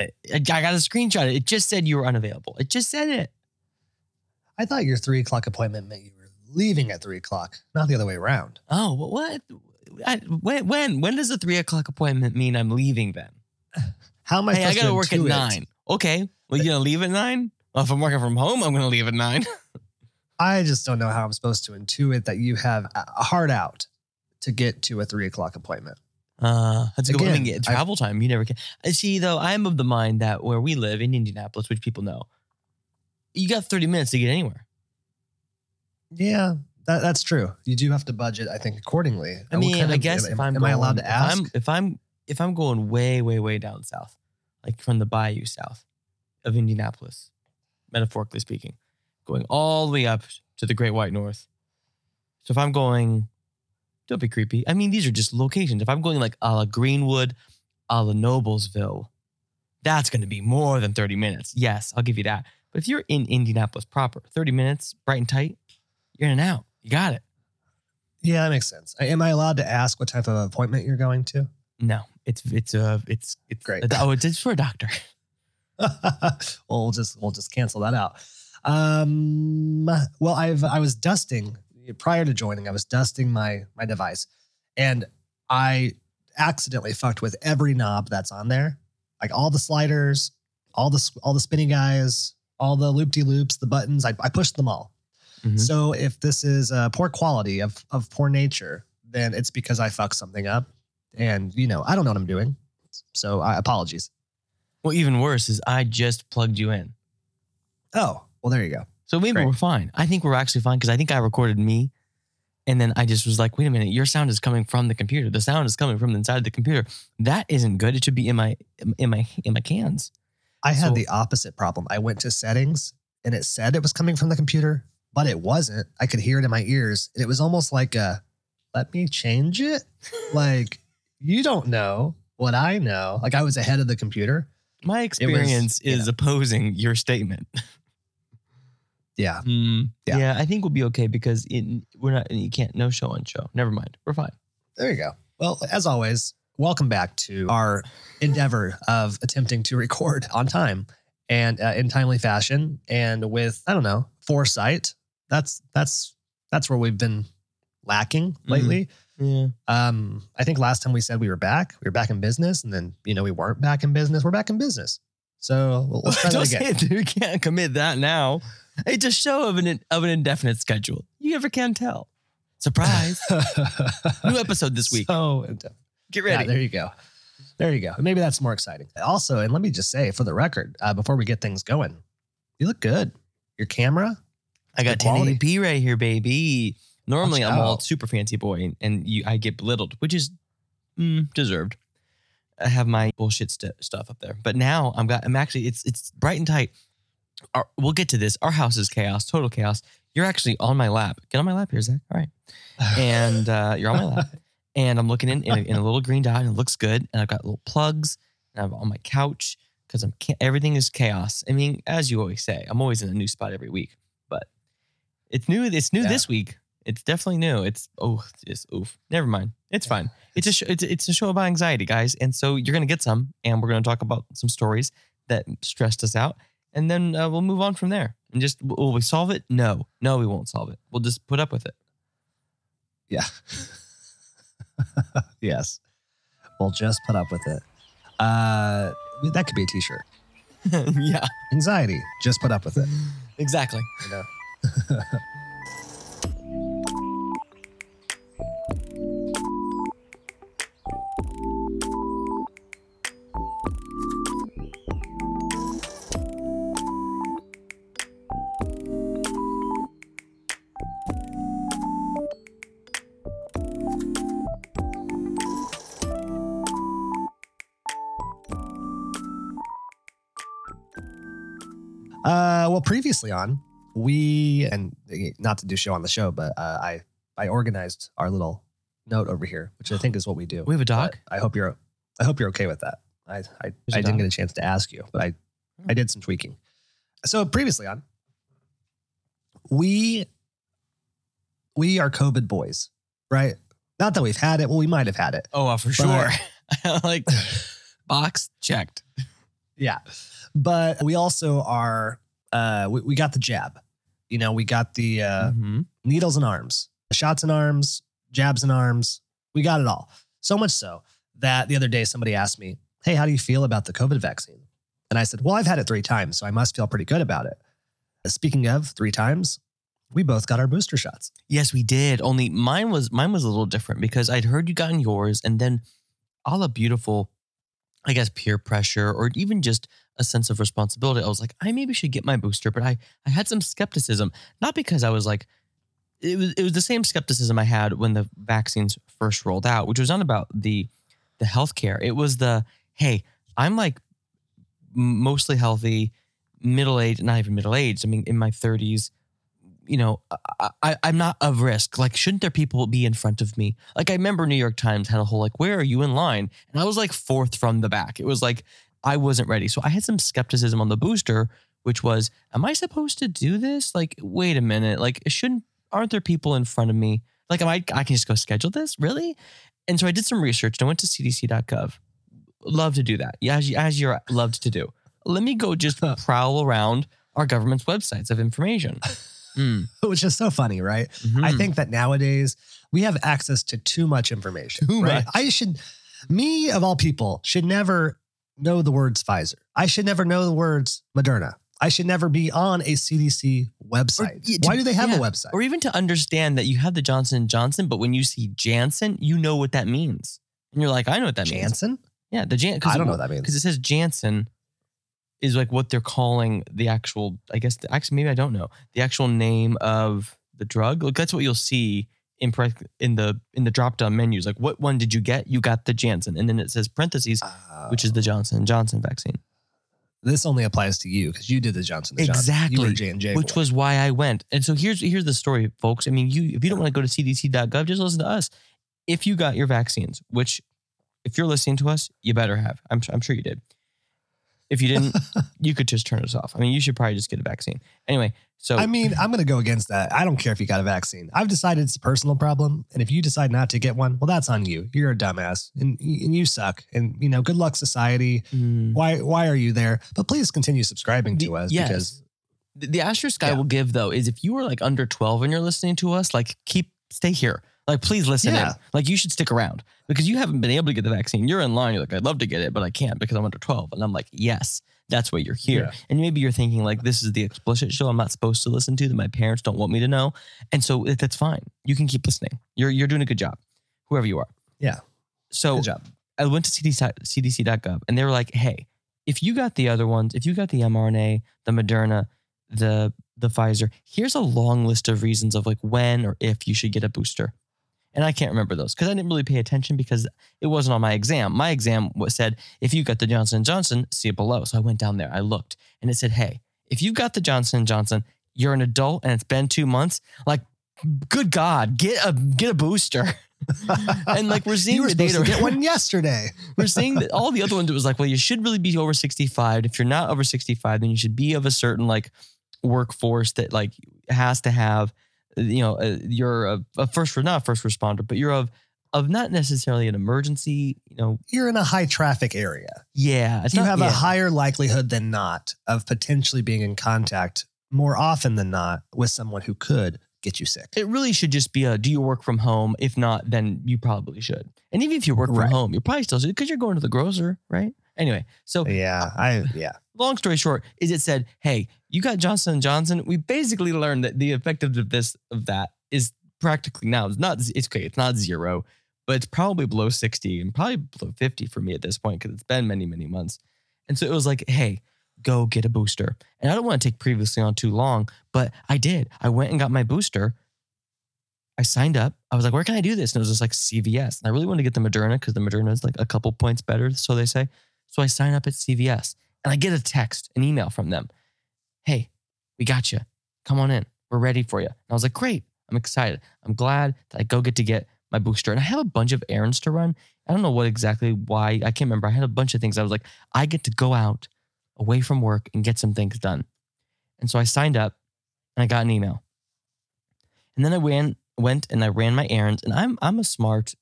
I I got a screenshot. It just said you were unavailable. It just said it. I thought your three o'clock appointment meant you were leaving at three o'clock, not the other way around. Oh, wh- what? I, when when when does a three o'clock appointment mean I'm leaving then? How am I hey, I supposed gotta to work at intuit? nine. Okay, well, you gonna leave at nine? Well, if I'm working from home, I'm gonna leave at nine. I just don't know how I'm supposed to intuit that you have a hard out to get to a three o'clock appointment. Uh, that's a good. one. I mean, Again, I- travel time. You never can. I see, though. I'm of the mind that where we live in Indianapolis, which people know, you got 30 minutes to get anywhere. Yeah, that, that's true. You do have to budget, I think, accordingly. I mean, I of- guess am, if I'm am I allowed to ask? If I'm, if I'm if I'm going way, way, way down south, like from the bayou south of Indianapolis, metaphorically speaking, going all the way up to the Great White North. So if I'm going, don't be creepy. I mean, these are just locations. If I'm going like a la Greenwood, a la Noblesville, that's going to be more than 30 minutes. Yes, I'll give you that. But if you're in Indianapolis proper, 30 minutes, bright and tight, you're in and out. You got it. yeah, that makes sense. Am I allowed to ask what type of appointment you're going to? No, it's it's uh it's it's Great. Oh, it's, it's for a doctor. well, we'll just we'll just cancel that out. Um, well, I've I was dusting prior to joining. I was dusting my my device, and I accidentally fucked with every knob that's on there, like all the sliders, all the all the spinny guys, all the loop de loops, the buttons. I, I pushed them all. Mhm. So if this is uh, poor quality of of poor nature, then it's because I fucked something up, and you know I don't know what I'm doing. So I apologies. Well, even worse is I just plugged you in, Oh, well, there you go. So maybe Great. we're fine. I think we're actually fine because I think I recorded me, and then I just was like, wait a minute, your sound is coming from the computer. The sound is coming from the inside of the computer. That isn't good. It should be in my in my in my cans. I had the opposite problem. I went to settings and it said it was coming from the computer, but it wasn't. I could hear it in my ears. And it was almost like a, let me change it. like, you don't know what I know. Like, I was ahead of the computer. My experience yeah. is opposing your statement. Yeah. Mm, Yeah. yeah. I think we'll be okay because it, we're not. You can't no show on show. Never mind. We're fine. There you go. Well, as always, welcome back to our endeavor of attempting to record on time and uh, in timely fashion and with, I don't know, foresight. That's, that's, that's where we've been lacking lately. Yeah. Um, I think last time we said we were back, we were back in business, and then you know we weren't back in business. We're back in business. So well, let's try that again. say it. We can't commit that now. It's a show of an of an indefinite schedule. You never can tell. Surprise! New episode this week. So, Get yeah, ready. there you go. There you go. Maybe that's more exciting. Also, and let me just say for the record, uh, before we get things going, you look good. Your camera, I got good quality. 1080p right here, baby. Normally, Watch I'm all super fancy boy, and, and you, I get belittled, which is mm, deserved. I have my bullshit st- stuff up there, but now I'm got. I'm actually it's it's bright and tight. Our, we'll get to this. Our house is chaos, total chaos. You're actually on my lap. Get on my lap here, Zach. All right. and uh, you're on my lap. And I'm looking in, in, a, in a little green dot, and it looks good. And I've got little plugs, and I'm on my couch because I'm everything is chaos. I mean, as you always say, I'm always in a new spot every week, but it's new. It's new Yeah. this week. It's definitely new. It's oh, it's oof. Never mind. It's Yeah. fine. It's a sh- it's it's a show about anxiety, guys, and so you're gonna get some, and we're gonna talk about some stories that stressed us out, and then uh, we'll move on from there. And just will we solve it? No, no, we won't solve it. We'll just put up with it. yeah. yes. We'll just put up with it. Uh, that could be a T-shirt. yeah, Anxiety. Just put up with it. exactly. You know. Previously on we and not to do show on the show, but uh, I I organized our little note over here, which I think is what we do. We have a But doc. I hope you're I hope you're okay with that. I I, I didn't get a chance to ask you, but I I did some tweaking. So previously on we we are COVID boys, right? Not that we've had it. Well, we might have had it. Oh, for But- sure. like box checked. Yeah. But we also are, uh, we, we got the jab. You know, we got the uh, Mhm. needles and arms, the shots and arms, jabs and arms. We got it all. So much so that the other day somebody asked me, Hey, how do you feel about the COVID vaccine? And I said, Well, I've had it three times, so I must feel pretty good about it. Speaking of three times, we both got our booster shots. Yes, we did. Only mine was mine was a little different because I'd heard you gotten yours, and then all the beautiful, I guess, peer pressure or even just a sense of responsibility. I was like, I maybe should get my booster, but I I had some skepticism, not because I was like, it was it was the same skepticism I had when the vaccines first rolled out, which was not about the the healthcare. It was the hey, I'm like mostly healthy, middle aged, not even middle aged. I mean, in my 30s you know, I, I, I'm not of risk. Like, shouldn't there people be in front of me? Like, I remember New York Times had a whole like, where are you in line? And I was like fourth from the back. It was like I wasn't ready. So I had some skepticism on the booster, which was, am I supposed to do this? Like, wait a minute. Like, shouldn't aren't there people in front of me? Like, am I I can just go schedule this? Really? And so I did some research and I went to cdc.gov. Love to do that. Yeah, as, you, as you're loved to do. Let me go just prowl around our government's websites of information. Mm. Which is so funny, right? I Mhm. think that nowadays we have access to too much information. Too right? much. I should, me of all people, should never know the words Pfizer. I should never know the words Moderna. I should never be on a CDC website. to- Why do they have yeah. a website? or even to understand that you have the Johnson Johnson, but when you see Janssen, you know what that means, and you're like, I know what that means. Janssen? Yeah, the Jan. I don't know what that means. because it says Janssen is like what they're calling the actual. I guess the, actually maybe I don't know the actual name of the drug. Like that's what you'll see in pre- in the in the drop down menus. Like what one did you get? You got the Janssen, and then it says parentheses, which is the oh. Johnson and Johnson vaccine. this only applies to you because you did the Johnson. and Johnson. You Exactly. were J and J. which was why I went. And so here's here's the story, folks. I mean, you if you don't want to go to cdc.gov, just listen to us. If you got your vaccines, which if you're listening to us, you better have. I'm I'm sure you did. If you didn't, you could just turn us off. I mean, you should probably just get a vaccine. Anyway, so I mean, I'm going to go against that. I don't care if you got a vaccine. I've decided it's a personal problem, and if you decide not to get one, well, that's on you. You're a dumbass, and, and you suck. And you know, good luck, society. mm, Why why are you there? But please continue subscribing to The- us yes. because the, asterisk I Yeah. will give though is if you are like under 12 and you're listening to us, like keep stay here. Like please listen Yeah. in. Like you should stick around because you haven't been able to get the vaccine. You're in line. You're like, I'd love to get it, but I can't because I'm under 12. And I'm like, yes, that's why you're here. Yeah. And maybe you're thinking like, this is the explicit show I'm not supposed to listen to that my parents don't want me to know. And so that's fine. You can keep listening. You're you're doing a good job, whoever you are. Yeah. So. I went to CDC, CDC.gov and they were like, hey, if you got the other ones, if you got the mRNA, the Moderna, the the Pfizer, here's a long list of reasons of like when or if you should get a booster. And I can't remember those because I didn't really pay attention because it wasn't on my exam. My exam said if you got the Johnson Johnson, see it below. So I went down there, I looked, and it said, hey, if you got the Johnson Johnson, you're an adult and it's been two months. Like, good God, get a get a booster. and like we're seeing You were the data. to get one yesterday. We're seeing that all the other ones. It was like, well, you should really be over 65. If you're not over 65, then you should be of a certain like workforce that like has to have, you know, uh, you're a, a first not first responder, but you're of of not necessarily an emergency. You know, You're in a high traffic area. yeah, you not, have yeah. a higher likelihood than not of potentially being in contact more often than not with someone who could get you sick. It really should just be a do you work from home? If not, then you probably should. And even if you work from home, you're probably still because you're going to the grocer, right? Anyway, so Yeah, uh, I yeah. long story short is it said hey you got johnson and johnson we basically learned that the effectiveness of this of that is practically now it's not it's okay it's not zero but it's probably below 60 and probably below 50 for me at this point because it's been many many months and so it was like hey go get a booster and i don't want to take previously on too long but i did i went and got my booster I signed up. I was like, where can I do this? And it was just like CVS. And I really wanted to get the Moderna because the Moderna is like a couple points better, so they say. So I sign up at CVS and I get a text, an email from them. Hey, we got you. Come on in. We're ready for you. And I was like, great. I'm excited. I'm glad that I go get to get my booster. And I have a bunch of errands to run. I don't know what exactly why. I can't remember. I had a bunch of things. I was like, I get to go out away from work and get some things done. And so I signed up and I got an email. And then I ran, went and I ran my errands. And I'm I'm a smart,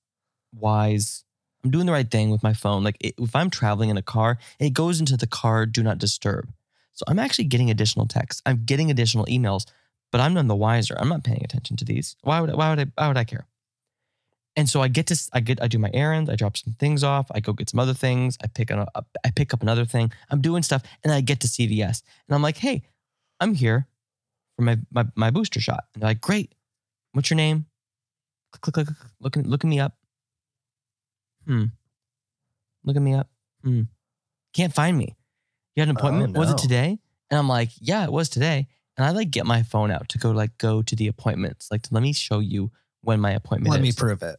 wise I'm doing the right thing with my phone. Like it, if I'm traveling in a car, it goes into the car do not disturb. So I'm actually getting additional texts. I'm getting additional emails, but I'm none the wiser. I'm not paying attention to these. Why would why would I why would I care? And so I get to I get I do my errands. I drop some things off. I go get some other things. I pick up I pick up another thing. I'm doing stuff, and I get to CVS, and I'm like, hey, I'm here for my my, my booster shot. And they're like, great. What's your name? Click click click. Looking looking me up. Hmm. Looking me up. Hmm. Can't find me. You had an appointment? Oh, Was it today? And I'm like, yeah, it was today. And I like get my phone out to go like go to the appointments. Like let me show you when my appointment Let me prove it.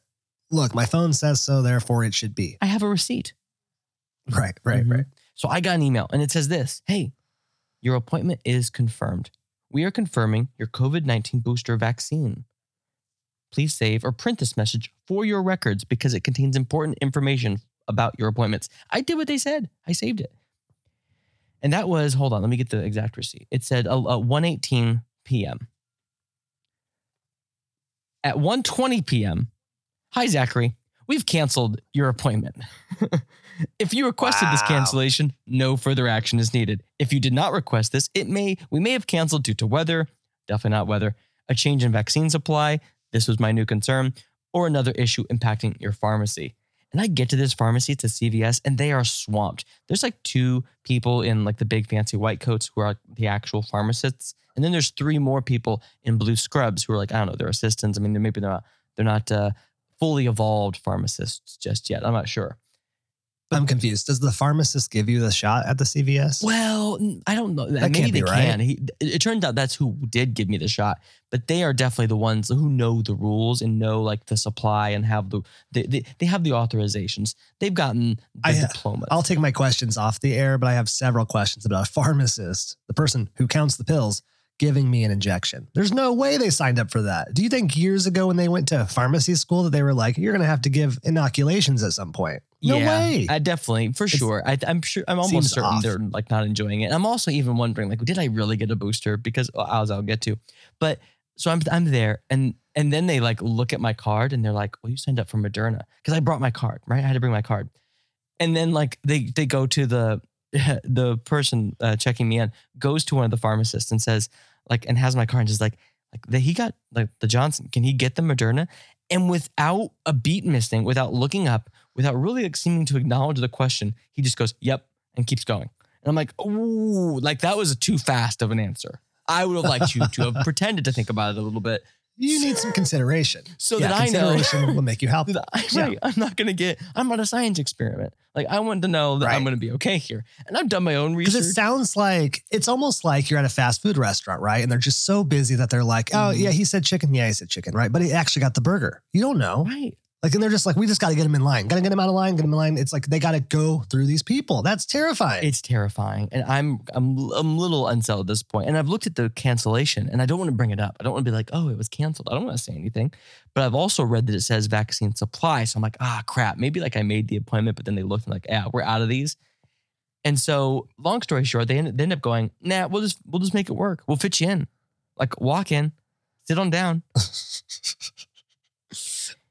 Look, my phone says so, therefore it should be. I have a receipt. Right, right, Mhm. right. So I got an email and it says this Hey, your appointment is confirmed. We are confirming your COVID 19 booster vaccine. Please save or print this message for your records because it contains important information about your appointments. I did what they said, I saved it. And that was, hold on, let me get the exact receipt. It said uh, uh, 1:18 p.m. At 1:20 p.m., hi Zachary, we've canceled your appointment. if you requested this cancellation, no further action is needed. If you did not request this, it may we may have canceled due to weather, definitely not weather, a change in vaccine supply, this was my new concern, or another issue impacting your pharmacy. And I get to this pharmacy, it's a CVS, and they are swamped. There's like two people in like the big fancy white coats who are the actual pharmacists. And then there's three more people in blue scrubs who are like, I don't know, they're assistants. I mean, they're maybe they're not, they're not uh, fully evolved pharmacists just yet. I'm not sure. I'm confused. Does the pharmacist give you the shot at the CVS? Well, I don't know. That Maybe can't they right. can. He, it, turns out that's who did give me the shot, but they are definitely the ones who know the rules and know like the supply and have the they, they, they have the authorizations. They've gotten the I, diplomas. I'll take my questions off the air, but I have several questions about a pharmacist, the person who counts the pills, giving me an injection. There's no way they signed up for that. Do you think years ago when they went to pharmacy school that they were like, you're going to have to give inoculations at some point? No yeah, way. I definitely, for It's- sure. I, I'm sure. I'm almost certain off. they're like not enjoying it. I'm also even wondering, like, did I really get a booster? Because well, as I'll get to, but so I'm I'm there, and and then they like look at my card, and they're like, "Well, you signed up for Moderna," because I brought my card, right? I had to bring my card, and then like they they go to the the person uh, checking me in goes to one of the pharmacists and says like and has my card and just like like that he got like the Johnson. Can he get the Moderna? And without a beat missing, without looking up, without really like seeming to acknowledge the question, he just goes, "Yep," and keeps going. And I'm like, "Ooh, like that was too fast of an answer." I would have liked you to have pretended to think about it a little bit, you need some consideration. so yeah, that I know consideration will make you help. that I, Yeah. right, I'm not gonna get. I'm on a science experiment. Like I want to know that I'm gonna be okay here, and I've done my own research. Because it sounds like it's almost like you're at a fast food restaurant, right? And they're just so busy that they're like, oh, Mhm. yeah, he said chicken. Yeah, he said chicken, right? But he actually got the burger. You don't know. right. Like, and they're just like, we just got to get him in line. Got to get him out of line, get him in line. It's like they got to go through these people. That's terrifying. It's terrifying, and I'm I'm I'm a little unsettled at this point. And I've looked at the cancellation, and I don't want to bring it up. I don't want to be like, oh, it was canceled. I don't want to say anything. But I've also read that it says vaccine supply, so I'm like, ah, crap. Maybe like I made the appointment, but then they looked and like, yeah, we're out of these. And so, long story short, they end, they end up going, nah, we'll just we'll just make it work. We'll fit you in, like walk in, sit on down.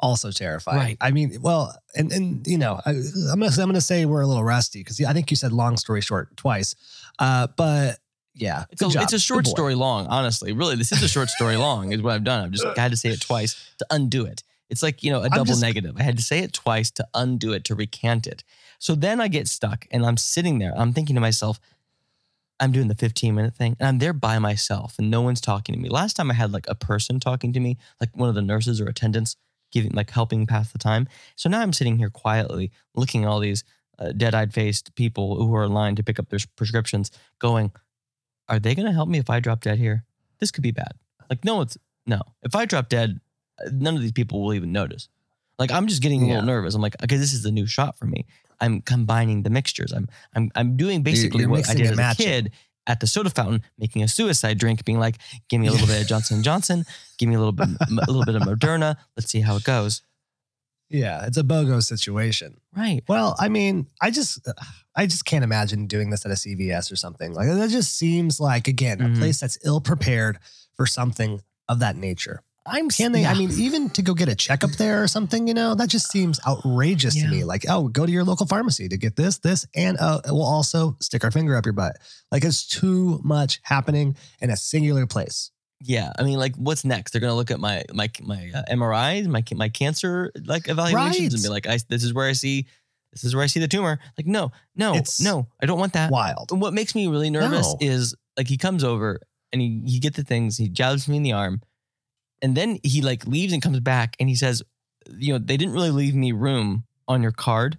also terrifying. Right. I mean, well, and and you know, I, I'm gonna I'm gonna say we're a little rusty because I think you said long story short twice. Uh, but yeah, It's a, it's a short story long, honestly. Really, this is a short story long, is what I've done. I've just had to say it twice to undo it. It's like, you know, a double just- negative. I had to say it twice to undo it, to recant it. So then I get stuck and I'm sitting there. I'm thinking to myself, I'm doing the 15 minute thing and I'm there by myself and no one's talking to me. Last time I had like a person talking to me, like one of the nurses or attendants giving, like helping pass the time. So now I'm sitting here quietly looking at all these uh, dead eyed faced people who are in line to pick up their prescriptions going, are they going to help me if I drop dead here? This could be bad. Like, no, it's no. If I drop dead, uh, none of these people will even notice. Like, I'm just getting a little Yeah. nervous. I'm like, okay, this is a new shot for me. I'm combining the mixtures. I'm I'm I'm doing basically you're what I did as a kid at the soda fountain, making a suicide drink, being like, give me a little bit of Johnson Johnson, give me a little bit a little bit of Moderna. Let's see how it goes. Yeah, it's a BOGO situation. Right. Well, I mean, I just I just can't imagine doing this at a CVS or something. Like that just seems like again, Mhm. a place that's ill prepared for something of that nature. I'm Can they? yeah. I mean, even to go get a checkup there or something, you know, that just seems outrageous Yeah. to me. Like, oh, go to your local pharmacy to get this, this, and uh, we'll also stick our finger up your butt. Like, it's too much happening in a singular place. Yeah, I mean, like, what's next? They're gonna look at my my my uh, MRIs, my my cancer like evaluations, and be like, "I this is where I see, this is where I see the tumor." Like, no, no, It's no, I don't want that. Wild. What makes me really nervous No. is like he comes over and he he get the things, he jabs me in the arm, and then he like leaves and comes back and he says, "You know, they didn't really leave me room on your card,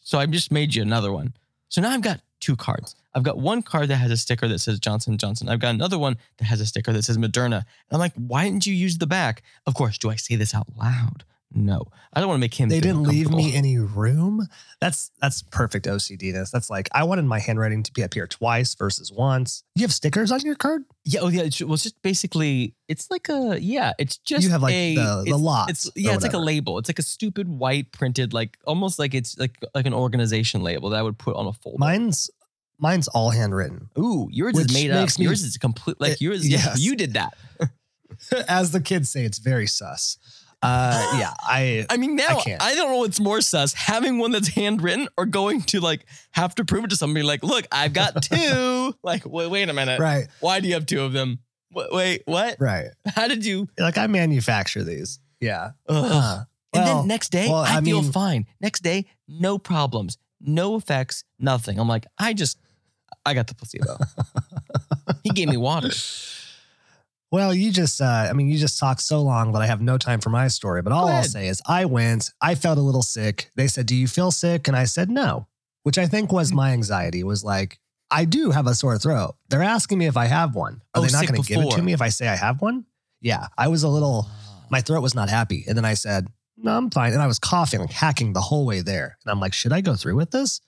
so I just made you another one." So now I've got two cards. I've got one card that has a sticker that says Johnson Johnson. I've got another one that has a sticker that says Moderna. And I'm like, why didn't you use the back? Of course, do I say this out loud? No, I don't want to make him. They didn't leave me any room. That's that's perfect OCDness. That's like I wanted my handwriting to be up here twice versus once. You have stickers on your card? Yeah, oh yeah. Well, it's just basically, it's like a yeah. It's just you have like a, the, the it's- It's yeah, it's like a label. It's like a stupid white printed, like almost like it's like like an organization label that I would put on a folder. Mine's mine's all handwritten. Ooh, yours is made up. me- yours is complete. Like It- yours, yeah, yes. you did that. As the kids say, it's very sus. Uh, yeah, I I mean, now I I, don't know what's more sus: having one that's handwritten or going to like have to prove it to somebody. Like, look, I've got two. like, wait, wait a minute. right, Why do you have two of them? Wait, wait what? right. How did you? Like I manufacture these. Yeah. Uh, And well, then next day, well, I, I feel mean- fine. Next day, no problems, no effects, nothing. I'm like, I just, I got the placebo. he gave me water. Well, you just, uh, I mean, you just talked so long that I have no time for my story. But all I'll say is I went, I felt a little sick. They said, Do you feel sick? And I said, No, which I think was my anxiety was like, I do have a sore throat. They're asking me if I have one. Are Oh, they not going to give it to me if I say I have one? Yeah. I was a little, my throat was not happy. And then I said, No, I'm fine. And I was coughing, like hacking the whole way there. And I'm like, Should I go through with this?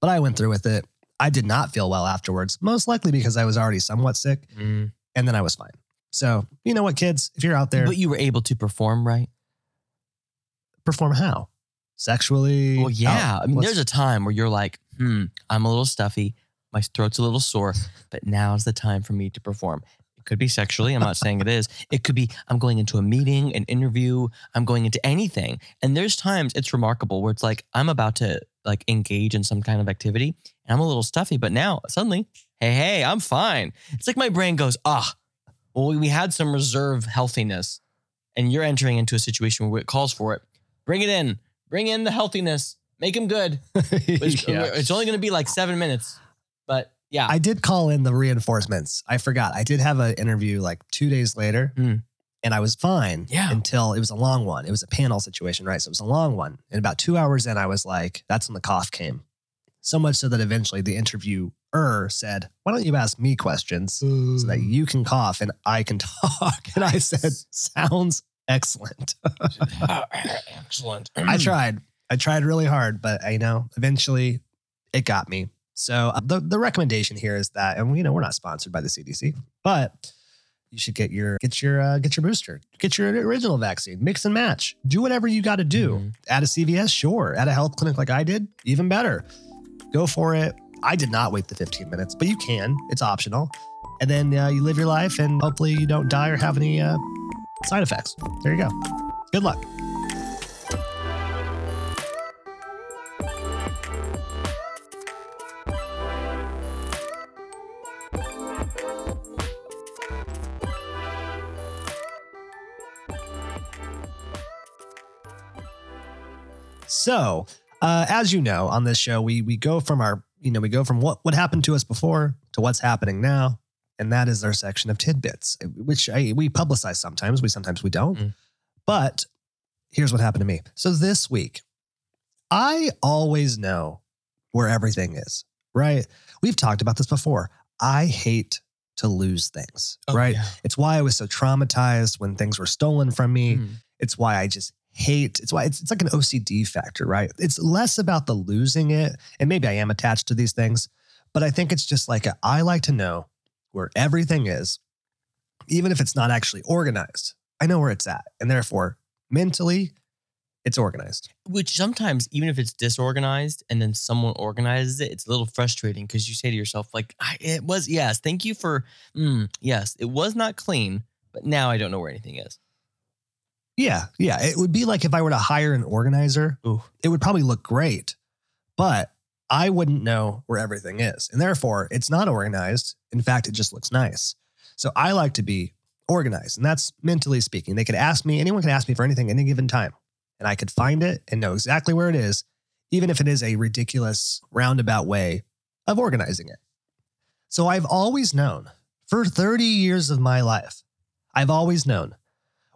But I went through with it. I did not feel well afterwards, most likely because I was already somewhat sick. Mm. And then I was fine. So, you know what, kids, if you're out there, But you were able to perform, right? perform how? Sexually? Well, yeah. I mean, What's- there's a time where you're like, hmm, I'm a little stuffy. My throat's a little sore, but now's the time for me to perform. It could be sexually. I'm not saying it is. It could be I'm going into a meeting, an interview. I'm going into anything. And there's times it's remarkable where it's like I'm about to like engage in some kind of activity and I'm a little stuffy, but now suddenly, hey, hey, I'm fine. It's like my brain goes, ah, well, we had some reserve healthiness and you're entering into a situation where it calls for it. Bring it in. Bring in the healthiness. Make him good. It's, Yeah. it's only going to be like seven minutes, but yeah. I did call in the reinforcements. I forgot. I did have an interview like two days later Hmm. and I was fine Yeah. until it was a long one. It was a panel situation, right? So it was a long one. And about two hours in, I was like, that's when the cough came. So much so that eventually the interviewer said, Why don't you ask me questions so that you can cough and I can talk? And I said, Sounds excellent. Excellent. I tried. I tried really hard, but I know eventually it got me. So uh, the the recommendation here is that, and you know we're not sponsored by the CDC, but you should get your get your uh, get your booster, get your original vaccine, mix and match, do whatever you got to do. Mhm. At a CVS, sure. At a health clinic like I did, even better. Go for it. I did not wait the 15 minutes, but you can. It's optional. And then uh, you live your life, and hopefully you don't die or have any uh, side effects. There you go. Good luck. So, uh, as you know, on this show, we we go from our, you know, we go from what what happened to us before to what's happening now, and that is our section of tidbits, which I, we publicize sometimes. We sometimes we don't. Mm. But here's what happened to me. So this week, I always know where everything is. Right? We've talked about this before. I hate to lose things. Oh, right? yeah. It's why I was so traumatized when things were stolen from me. Mm. It's why I just hate. It's why it's, it's like an OCD factor, right? It's less about the losing it, and maybe I am attached to these things, but I think it's just like a, I like to know where everything is, even if it's not actually organized. I know where it's at, and therefore mentally, it's organized. Which sometimes, even if it's disorganized and then someone organizes it, it's a little frustrating because you say to yourself, like, it was, yes, thank you for, mm, yes, it was not clean, but now I don't know where anything is. Yeah, yeah. It would be like if I were to hire an organizer, Ooh. it would probably look great, but I wouldn't know where everything is. And therefore, it's not organized. In fact, it just looks nice. So I like to be organized. And that's mentally speaking. They could ask me, anyone could ask me for anything any given time, and I could find it and know exactly where it is, even if it is a ridiculous roundabout way of organizing it. So I've always known for 30 years of my life, I've always known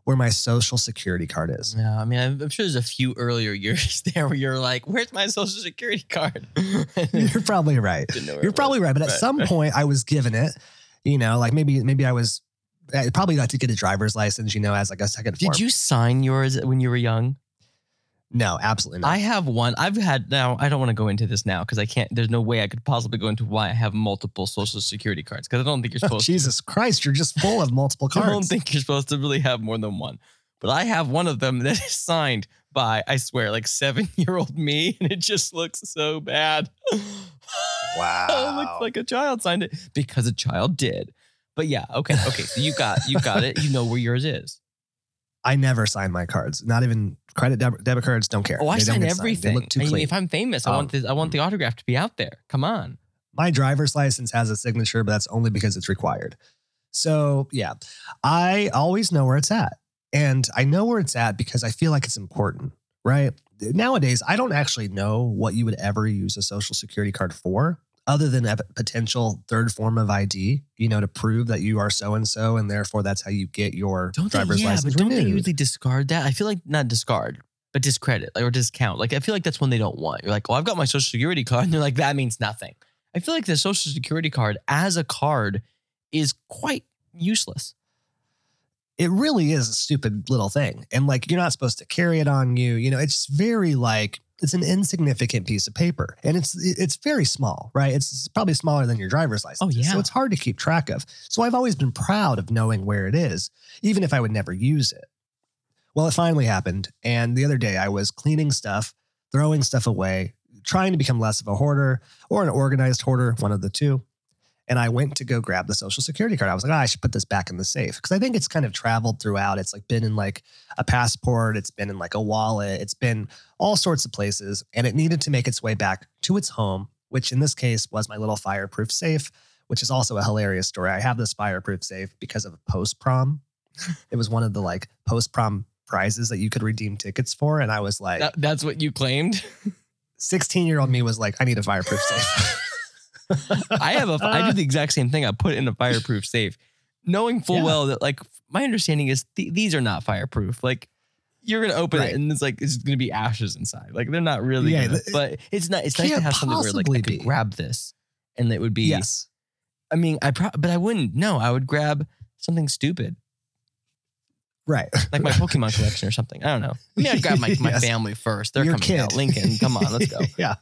where my social security card is. Yeah, I mean, I'm, I'm sure there's a few earlier years there where you're like, "Where's my social security card?" You're probably right. Didn't know where You're probably right. But at Right. some point, I was given it. You know, like maybe maybe I was I probably got to get a driver's license. You know, as like a second form. Did you sign yours when you were young? No, absolutely not. I have one. I've had now. I don't want to go into this now because I can't. There's no way I could possibly go into why I have multiple social security cards because I don't think you're Oh, supposed. Jesus Christ, you're just full of multiple to. I don't think you're supposed to really have more than one. But I have one of them that is signed by, I swear, like seven year old me, and it just looks so bad. Wow. it looks like a child signed it because a child did. But yeah, okay, okay. So you got you got it. You know where yours is. I never sign my cards. Not even credit debit, debit cards. Don't care. Oh, I They sign everything. Look too I mean, clean. if I'm famous, I Um, want this. I want the autograph to be out there. Come on. my driver's license has a signature, but that's only because it's required. So yeah, I always know where it's at. And I know where it's at because I feel like it's important, right? Nowadays, I don't actually know what you would ever use a social security card for other than a potential third form of ID, you know, to prove that you are so and so and therefore that's how you get your Don't driver's they, yeah, license but don't they usually discard that? I feel like not discard, but discredit like, or discount. Like I feel like that's when they don't want. You're like, oh, I've got my social security card, and they're like, that means nothing. I feel like the social security card as a card is quite useless. it really is a stupid little thing. And like you're not supposed to carry it on you. You know, it's very like it's an insignificant piece of paper. And it's it's very small, right? It's probably smaller than your driver's license. Oh, yeah. So it's hard to keep track of. So I've always been proud of knowing where it is, even if I would never use it. Well, it finally happened. And the other day I was cleaning stuff, throwing stuff away, trying to become less of a hoarder or an organized hoarder, one of the two. And I went to go grab the social security card. I was like, oh, I should put this back in the safe because I think it's kind of traveled throughout. It's like been in like a passport, it's been in like a wallet, it's been all sorts of places. And it needed to make its way back to its home, which in this case was my little fireproof safe, which is also a hilarious story. I have this fireproof safe because of a post prom. it was one of the like post prom prizes that you could redeem tickets for. And I was like, That, that's what you claimed. 16 year old me was like, I need a fireproof safe. I have a. I do the exact same thing. I put it in a fireproof safe, knowing full Yeah. well that like my understanding is th- these are not fireproof. Like you're gonna open Right. it and it's like it's gonna be ashes inside. Like they're not really. Yeah, gonna- the- but it's not. It's nice to have something where like I could be. grab this, and it would be. yes. I mean, I pro- but I wouldn't. No, I would grab something stupid Right. like my Pokemon collection or something. I don't know. I mean, I'd grab my, my Yes. family first. They're Your coming out. Lincoln, come on, let's go. yeah.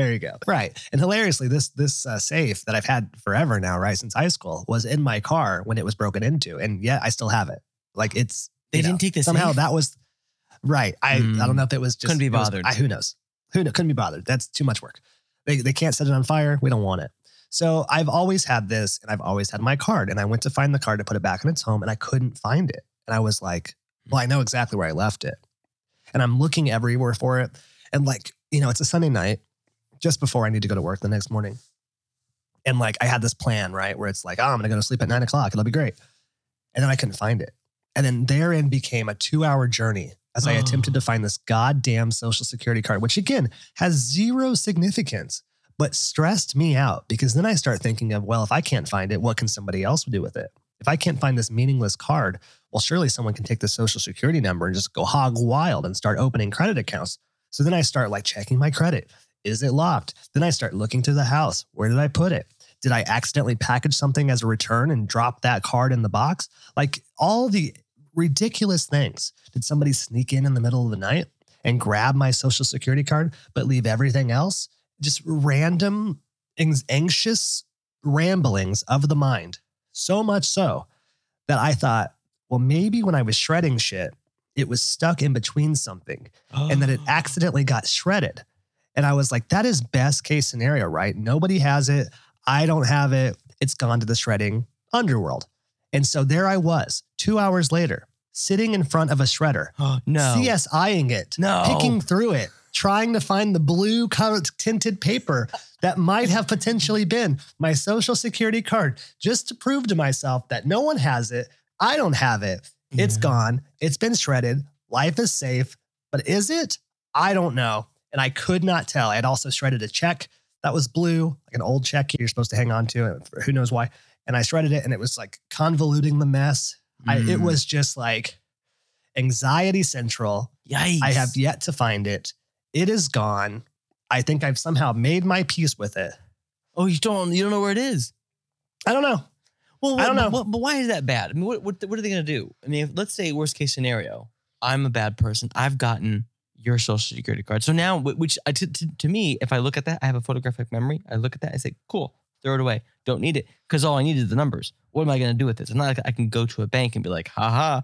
There you go. Right. And hilariously, this this uh, safe that I've had forever now, right since high school, was in my car when it was broken into, and yet I still have it. Like it's They know, didn't take this somehow safe? that was right. I Hmm. I don't know if it was just Couldn't be it was- bothered. I, who knows? Who kn- couldn't be bothered? That's too much work. They they can't set it on fire. We don't want it. So I've always had this, and I've always had my card. And I went to find the card to put it back in its home, and I couldn't find it. And I was like, well, I know exactly where I left it. And I'm looking everywhere for it. And like, you know, it's a Sunday night just before I need to go to work the next morning. And like, I had this plan, right? Where it's like, oh, I'm to go to sleep at nine o'clock. It'll be great. And then I couldn't find it. And then therein became a two hour journey as I Oh. attempted to oh. find this goddamn social security card, which again has zero significance, but stressed me out because then I start thinking of, well, if I can't find it, what can somebody else do with it? If I can't find this meaningless card, well, surely someone can take the social security number and just go hog wild and start opening credit accounts. So then I start like checking my credit. Is it locked? Then I start looking through the house. Where did I put it? Did I accidentally package something as a return and drop that card in the box? Like all the ridiculous things. Did somebody sneak in in the middle of the night and grab my social security card, but leave everything else? Just random, anxious ramblings of the mind. So much so that I thought, well, maybe when I was shredding shit, it was stuck in between something and that it accidentally got shredded. And I was like, that is best case scenario, right? Nobody has it. I don't have it. It's gone to the shredding underworld. And so there I was, two hours later, sitting in front of a shredder, oh, no. CSIing it, No. picking through it, trying to find the blue colored tinted paper that might have potentially been my social security card, just to prove to myself that no one has it. I don't have it. It's Yeah. gone. It's been shredded. Life is safe. But is it? I don't know. And I could not tell. I had also shredded a check that was blue, like an old check you're supposed to hang on to. and Who knows why? And I shredded it and it was like convoluting the mess. I, it Mm. was just like anxiety central. Yikes. I have yet to find it. It is gone. I think I've somehow made my peace with it. Oh, you don't. You don't know where it is. I don't know. Well, I don't know. What, but why is that bad? I mean, what what, what are they going to do? I mean, if, let's say worst case scenario, I'm a bad person. I've gotten your social security card. So now, which I- to, to, to me, if I look at that, I have a photographic memory. I look at that, I say, cool, throw it away. Don't need it because all I need is the numbers. What am I going to do with this? It's not like I can go to a bank and be like, haha,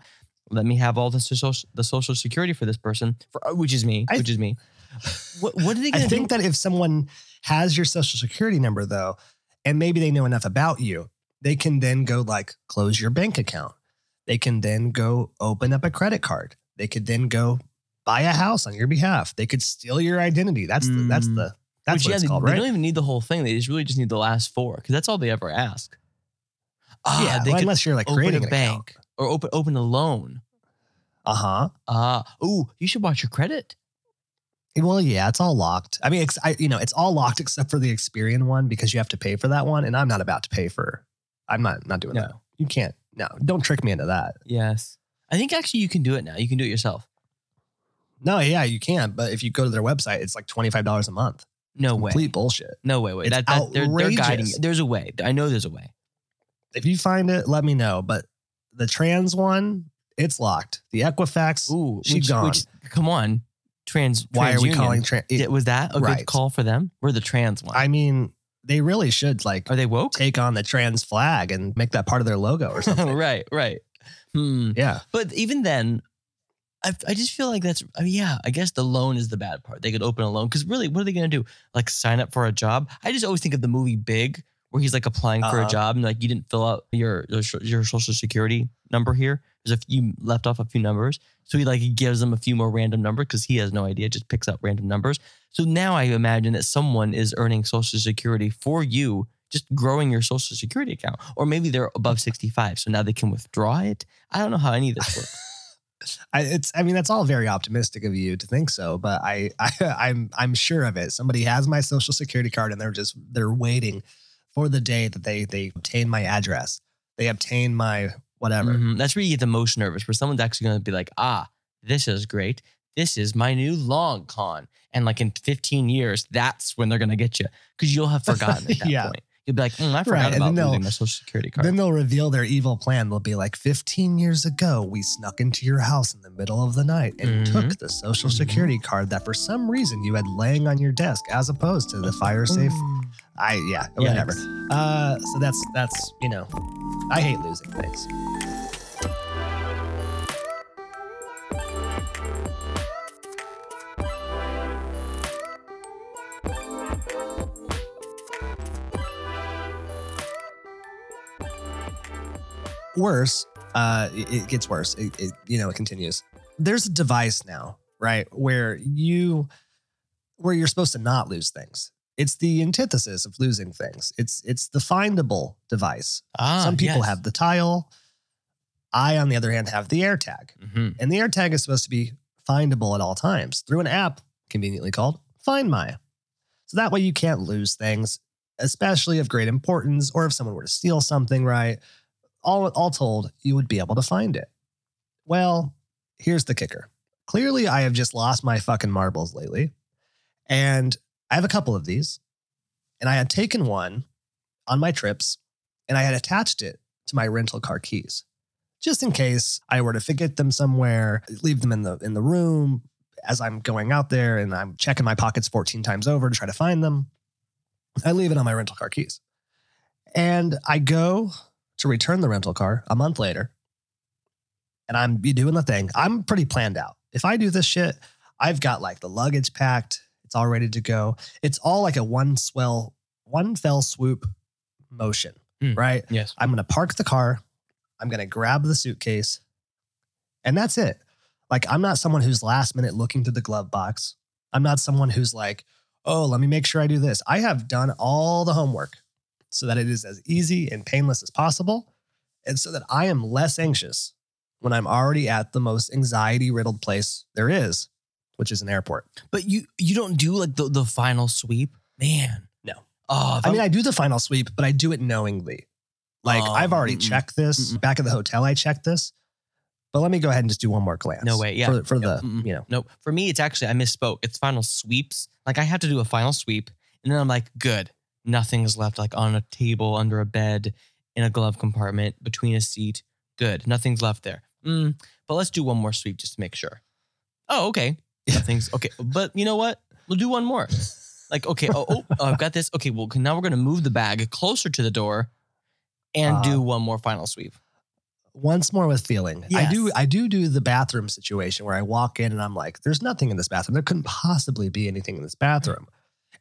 let me have all the social the social security for this person, for uh, which is me, I- which is me. What what are they I going to do? think that if someone has your social security number though, and maybe they know enough about you, they can then go like close your bank account. They can then go open up a credit card. They could then go buy a house on your behalf. They could steal your identity. That's the, that's Mm. the that's Which, what yeah, it's they, called, they right? don't even need the whole thing. They just really just need the last four because that's all they ever ask. Ah, yeah, they well, could unless you're like open creating a an bank or open open a loan. Uh huh. Ah, ooh, you should watch your credit. Well, yeah, it's all locked. I mean, it's, I, you know, it's all locked except for the Experian one because you have to pay for that one, and I'm not about to pay for. I'm not not doing No. that. You can't. No, don't trick me into that. Yes, I think actually you can do it now. You can do it yourself. No, yeah, you can. But if you go to their website, it's like twenty five dollars a month. No way. Complete bullshit. No way. Way. It's That, that they're, they're guiding. You. There's a way. I know there's a way. If you find it, let me know. But the trans one, it's locked. The Equifax, Ooh, She which, gone. Which, come on, trans. why are we TransUnion. calling trans? Yeah, was that a Right. good call for them? We're the trans one. I mean, they really should like Are they woke? take on the trans flag and make that part of their logo or something. right. Right. Hmm. yeah. But even then, I, I just feel like that's, I mean, yeah, I guess the loan is the bad part. They could open a loan because really, what are they going to do? Like sign up for a job? I just always think of the movie Big, where he's like applying for a Uh-huh. job and like you didn't fill out your, your your social security number here. There's a few left off a few numbers. So he like gives them a few more random numbers because he has no idea, just picks up random numbers. So now I imagine that someone is earning social security for you, just growing your social security account. Or maybe they're above 65. So now they can withdraw it. I don't know how any of this works. I, it's. I mean, that's all very optimistic of you to think so, but I, I, I'm, I'm sure of it. Somebody has my social security card, and they're just they're waiting for the day that they they obtain my address, they obtain my whatever. Mhm. That's where you get the most nervous, where someone's actually going to be like, ah, this is great. This is my new long con. And like in 15 years, that's when they're going to get you because you'll have forgotten at that Yeah. point. You'll be like, mm, I forgot and about losing my social security card. Then they'll reveal their evil plan. They'll be like, 15 years ago, we snuck into your house in the middle of the night and Mhm. took the social Mhm. security card that for some reason you had laying on your desk as opposed to the fire safe. I, yeah, whatever. Yikes. Uh, so that's, that's, you know, I hate losing things. Worse, uh, it, it gets worse. It, it, you know, it continues. There's a device now, right, where you, where you're supposed to not lose things. It's the antithesis of losing things. It's it's the findable device. Ah, Some people yes. have the tile. I, on the other hand, have the AirTag. Mhm. And the AirTag is supposed to be findable at all times through an app conveniently called Find My. So that way you can't lose things, especially of great importance or if someone were to steal something, right? All, all told, you would be able to find it. Well, here's the kicker. Clearly, I have just lost my fucking marbles lately. And I have a couple of these. And I had taken one on my trips and I had attached it to my rental car keys just in case I were to forget them somewhere, leave them in the in the room as I'm going out there and I'm checking my pockets 14 times over to try to find them. I leave it on my rental car keys. And I go to return the rental car a month later. And I'm be doing the thing. I'm pretty planned out. If I do this shit, I've got like the luggage packed. It's all ready to go. It's all like a one swell, one fell swoop motion, Hmm. right? Yes. I'm going to park the car. I'm going to grab the suitcase And that's it. Like, I'm not someone who's last minute looking through the glove box. I'm not someone who's like, oh, let me make sure I do this. I have done all the homework so that it is as easy and painless as possible. And so that I am less anxious when I'm already at the most anxiety riddled place there is, which is an airport. But you you don't do like the, the final sweep, man. No. Oh, I mean, I do the final sweep, but I do it knowingly. Like I've already um, mm-mm, checked this mm-mm. back at the hotel. I checked this, but let me go ahead and just do one more glance. No way, yeah. For, for No, the mm-mm. you know, Nope. For me, it's actually I misspoke. It's final sweeps. Like I have to do a final sweep, and then I'm like, good. Nothing's left like on a table, under a bed, in a glove compartment, between a seat. Good. Nothing's left there. Mm, but let's do one more sweep just to make sure. Oh, okay. Nothing's okay. But you know what? We'll do one more. Like, okay, oh, oh, oh, I've got this. Okay, well, now we're gonna move the bag closer to the door and Uh, do one more final sweep. once more with feeling. I do I do do the bathroom situation where I walk in and I'm like, there's nothing in this bathroom. There couldn't possibly be anything in this bathroom.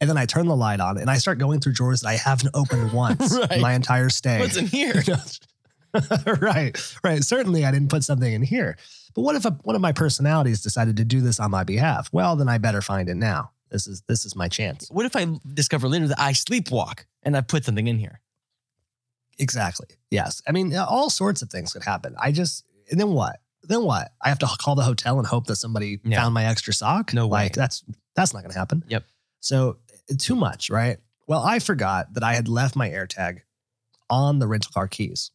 And then I turn the light on and I start going through drawers that I haven't opened once Right. in my entire stay. What's in here? right, right. Certainly, I didn't put something in here. But what if a, one of my personalities decided to do this on my behalf? Well, then I better find it now. This is this is my chance. What if I discover later that I sleepwalk and I put something in here? Exactly. Yes. I mean, all sorts of things could happen. I just and then what? Then what? I have to call the hotel and hope that somebody Yeah. found my extra sock. No way. Like that's that's not going to happen. Yep. So too much, right? Well, I forgot that I had left my AirTag on the rental car keys.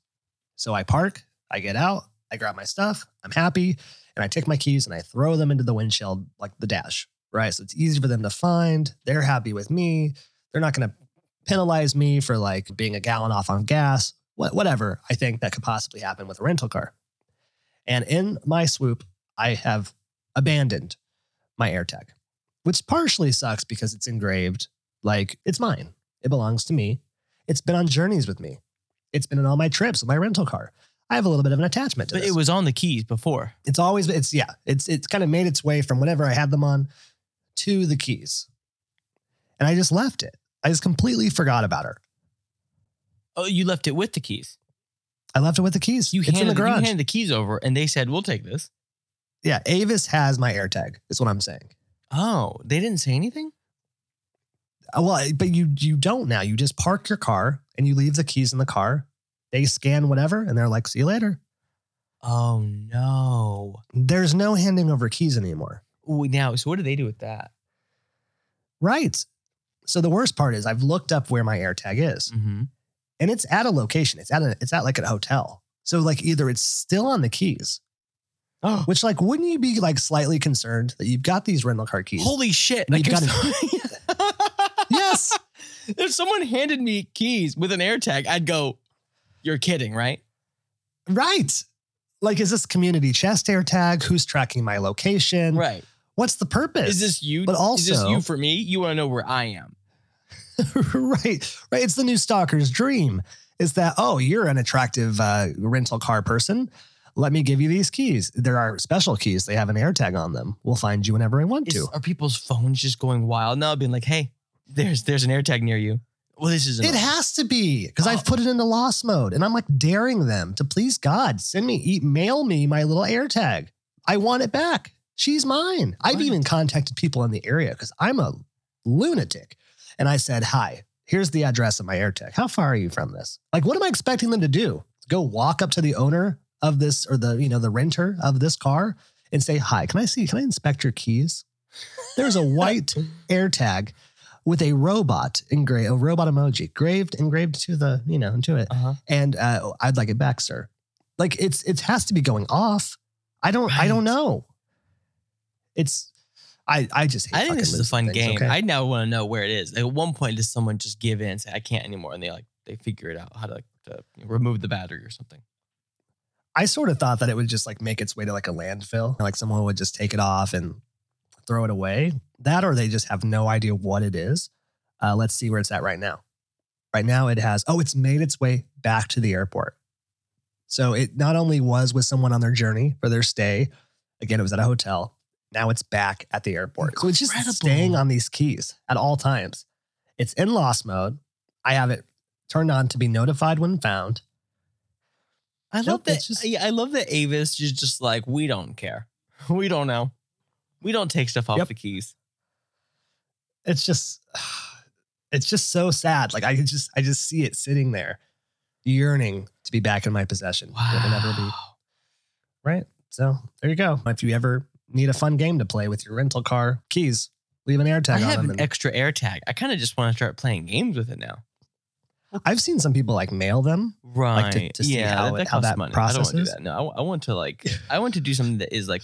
So I park, I get out, I grab my stuff, I'm happy, and I take my keys and I throw them into the windshield like the dash, right? So it's easy for them to find. They're happy with me. They're not going to penalize me for like being a gallon off on gas, wha- whatever I think that could possibly happen with a rental car. And in my swoop, I have abandoned my AirTag, which partially sucks because it's engraved like it's mine. It belongs to me. It's been on journeys with me. It's been on all my trips with my rental car. I have a little bit of an attachment to But this. it was on the keys before. it's always it's yeah, it's it's kind of made its way from whatever I had them on to the keys. And I just left it. I just completely forgot about her. Oh, you left it with the keys. I left it with the keys. You it's in handed, the you garage. handed the keys over, and they said, "We'll take this." yeah, Avis has my AirTag. Is what I'm saying. Oh, they didn't say anything. Uh, Well, but you you don't now. You just park your car and you leave the keys in the car. They scan whatever, and they're like, "See you later." Oh no! There's no handing over keys anymore. Ooh, now, so what do they do with that? Right. So the worst part is I've looked up where my AirTag is, Mm-hmm. and it's at a location. It's at a it's at like a hotel. So like either it's still on the keys, which like wouldn't you be like slightly concerned that you've got these rental car keys? holy shit! And Like you've if, yes. if someone handed me keys with an AirTag, I'd go, "You're kidding, right?" Right. Like, is this community chest AirTag? Who's tracking my location? Right? What's the purpose? Is this you? But is this also- you for me? You want to know where I am? right, right. It's the new stalker's dream. Is that oh, you're an attractive uh, rental car person? Let me give you these keys. There are special keys. They have an AirTag on them. We'll find you whenever I want Is, to. are people's phones just going wild now? Being like, "Hey, there's there's an AirTag near you." Well, this is It has to be because Oh. I've put it into lost mode, and I'm like daring them to please God send me, e- mail me my little AirTag. I want it back. She's mine. I've Right. even contacted people in the area because I'm a lunatic, and I said, "Hi, here's the address of my AirTag. How far are you from this? Like, what am I expecting them to do? Go walk up to the owner of this or the you know the renter of this car and say, "Hi, can I see? Can I inspect your keys?" There's a white AirTag with a robot engraved, a robot emoji engraved, engraved to the, you know, into it. Uh-huh. And uh, I'd like it back, sir. Like it's, it has to be going off. I don't, I don't know. It's, I, I just, hate I think this is a fun things, game. okay? I now want to know where it is. At one point, does someone just give in and say, "I can't anymore," and they like they figure it out how to, like, to remove the battery or something? I sort of thought that it would just like make its way to like a landfill. Like someone would just take it off and throw it away. That or they just have no idea what it is. Uh, let's see where it's at right now. Right now it has, oh, it's made its way back to the airport. So it not only was with someone on their journey for their stay, again, it was at a hotel. Now it's back at the airport. So it's just Incredible. staying on these keys at all times. It's in lost mode. I have it turned on to be notified when found. I love Nope, that. just- yeah, I love that Avis is just like we don't care. We don't know. We don't take stuff off Yep. the keys. It's just, it's just so sad. Like I just, I just see it sitting there, yearning to be back in my possession. It will never be. Right. So there you go. If you ever need a fun game to play with your rental car keys, leave an AirTag I on have them. an and- extra AirTag. I kind of just want to start playing games with it now. I've seen some people like mail them. Right. to- to see yeah. how that, it- how that money. I don't want to do that. No, I, I want to like. I want to do something that is like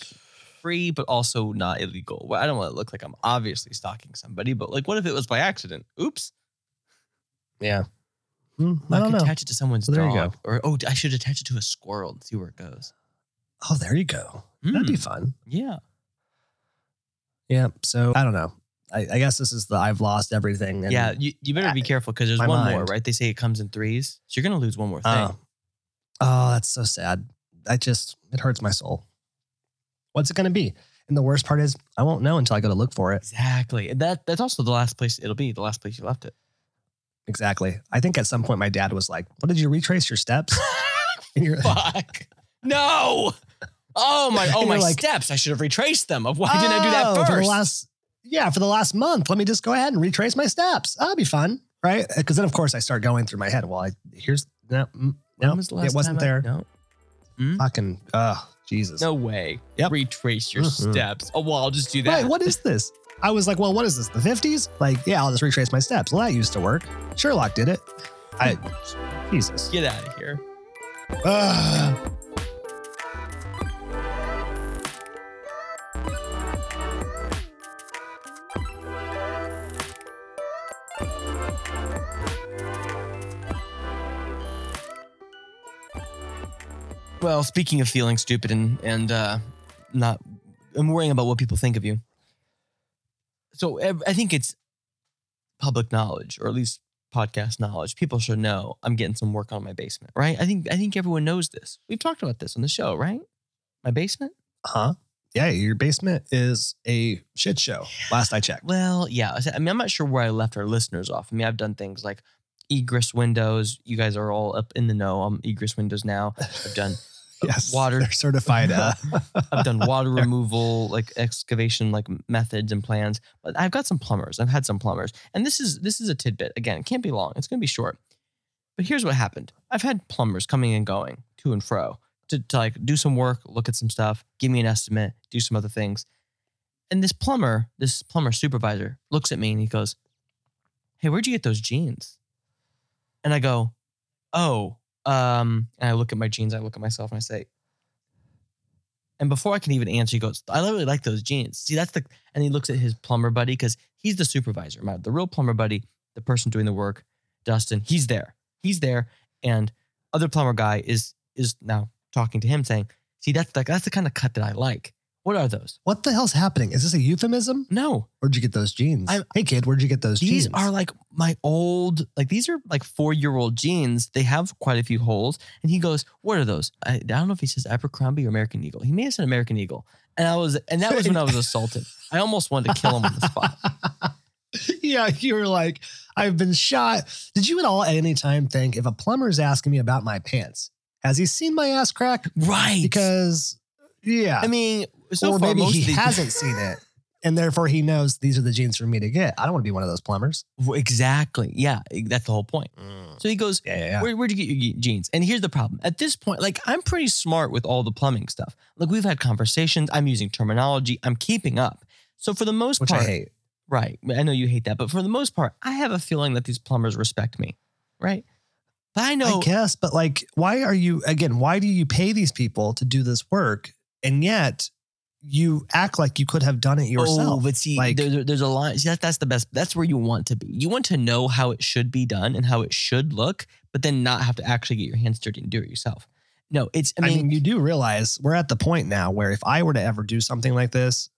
free, but also not illegal. Well, I don't want to look like I'm obviously stalking somebody, but like, what if it was by accident? Oops. Yeah. Hmm, I I, don't could know. attach it to someone's So there you dog, or oh, I should attach it to a squirrel and see where it goes. Oh, there you go. That'd be Mm, fun. yeah. Yeah. So I don't know. I, I guess this is the I've lost everything. And, yeah, you, you better be I- careful because there's one more, right? They say it comes in threes, so you're gonna lose one more oh. thing. Oh. oh, that's so sad. I just it hurts my soul. What's it going to be? And the worst part is I won't know until I go to look for it. Exactly. And That that's also the last place it'll be. The last place you left it. Exactly. I think at some point my dad was like, "What did you retrace your steps?" and you're Fuck. No. Oh my. Oh my like- steps. I should have retraced them. Why didn't I do that "Oh, first? For the last, yeah, for the last month, let me just go ahead and retrace my steps. That'll be fun, right? Because then, of course, I start going through my head. Well, I here's no, mm, no, was the last it wasn't time I- there. no. Fucking, oh, Jesus. No way. Yep. Retrace your Mhm. steps. Oh well, I'll just do that. Right, what is this? I was like, well, what is this? The 50s? Like, yeah, I'll just retrace my steps. Well, that used to work. Sherlock did it. I, Jesus. Get out of here. Ugh. Well, speaking of feeling stupid and and uh, not, and worrying about what people think of you. So I think it's public knowledge, or at least podcast knowledge. People should know I'm getting some work on my basement, right? I think I think everyone knows this. We've talked about this on the show, right? My basement. Huh? Yeah, your basement is a shit show. Last I checked. Well, yeah. I mean, I'm not sure where I left our listeners off. I mean, I've done things like egress windows. You guys are all up in the know. I'm egress windows now. I've done yes, water- They're certified. Uh, I've done water removal, like excavation, like methods and plans. But I've got some plumbers. I've had some plumbers, and this is this is a tidbit. Again, it can't be long. It's going to be short. But here's what happened. I've had plumbers coming and going to and fro to, to like do some work, look at some stuff, give me an estimate, do some other things. And this plumber, this plumber supervisor, looks at me and he goes, "Hey, where'd you get those jeans?" And I go, "Oh." Um, and I look at my jeans. I look at myself and I say, and before I can even answer, he goes, I really like those jeans. See, that's the, and he looks at his plumber buddy because he's the supervisor. My, the real plumber buddy, the person doing the work, Dustin, he's there. He's there. And other plumber guy is, is now talking to him saying, see, that's the, that's the kind of cut that I like. What are those? what the hell's happening? Is this a euphemism? No, Where'd you get those jeans? I'm- hey, kid, where'd you get those jeans? these jeans? are like my old, like these are like four year old jeans. They have quite a few holes. And he goes, What are those? I, I don't know if he says Abercrombie or American Eagle. He may have said American Eagle. And I was, and that was when I was assaulted. I almost wanted to kill him on the spot. yeah, you were like, I've been shot. Did you at all at any time think if a plumber's asking me about my pants, has he seen my ass crack? Right. Because, yeah. I mean, so or far, maybe he hasn't seen it. And therefore he knows these are the jeans for me to get. I don't want to be one of those plumbers. Exactly. Yeah. That's the whole point. Mm. So he goes, Yeah, yeah, yeah. Where, where'd you get your je- jeans? And here's the problem. At this point, like I'm pretty smart with all the plumbing stuff. Like we've had conversations. I'm using terminology. I'm keeping up. So for the most Which part, I hate. right? I know you hate that, but for the most part, I have a feeling that these plumbers respect me, right? But I know I guess, but like, why are you, again, why do you pay these people to do this work? And yet you act like you could have done it yourself. Oh, but see, Like- there, there- there's a line. See, that, that's the best. That's where you want to be. You want to know how it should be done and how it should look, but then not have to actually get your hands dirty and do it yourself. No, it's. I I mean, mean, you do realize we're at the point now where if I were to ever do something like this,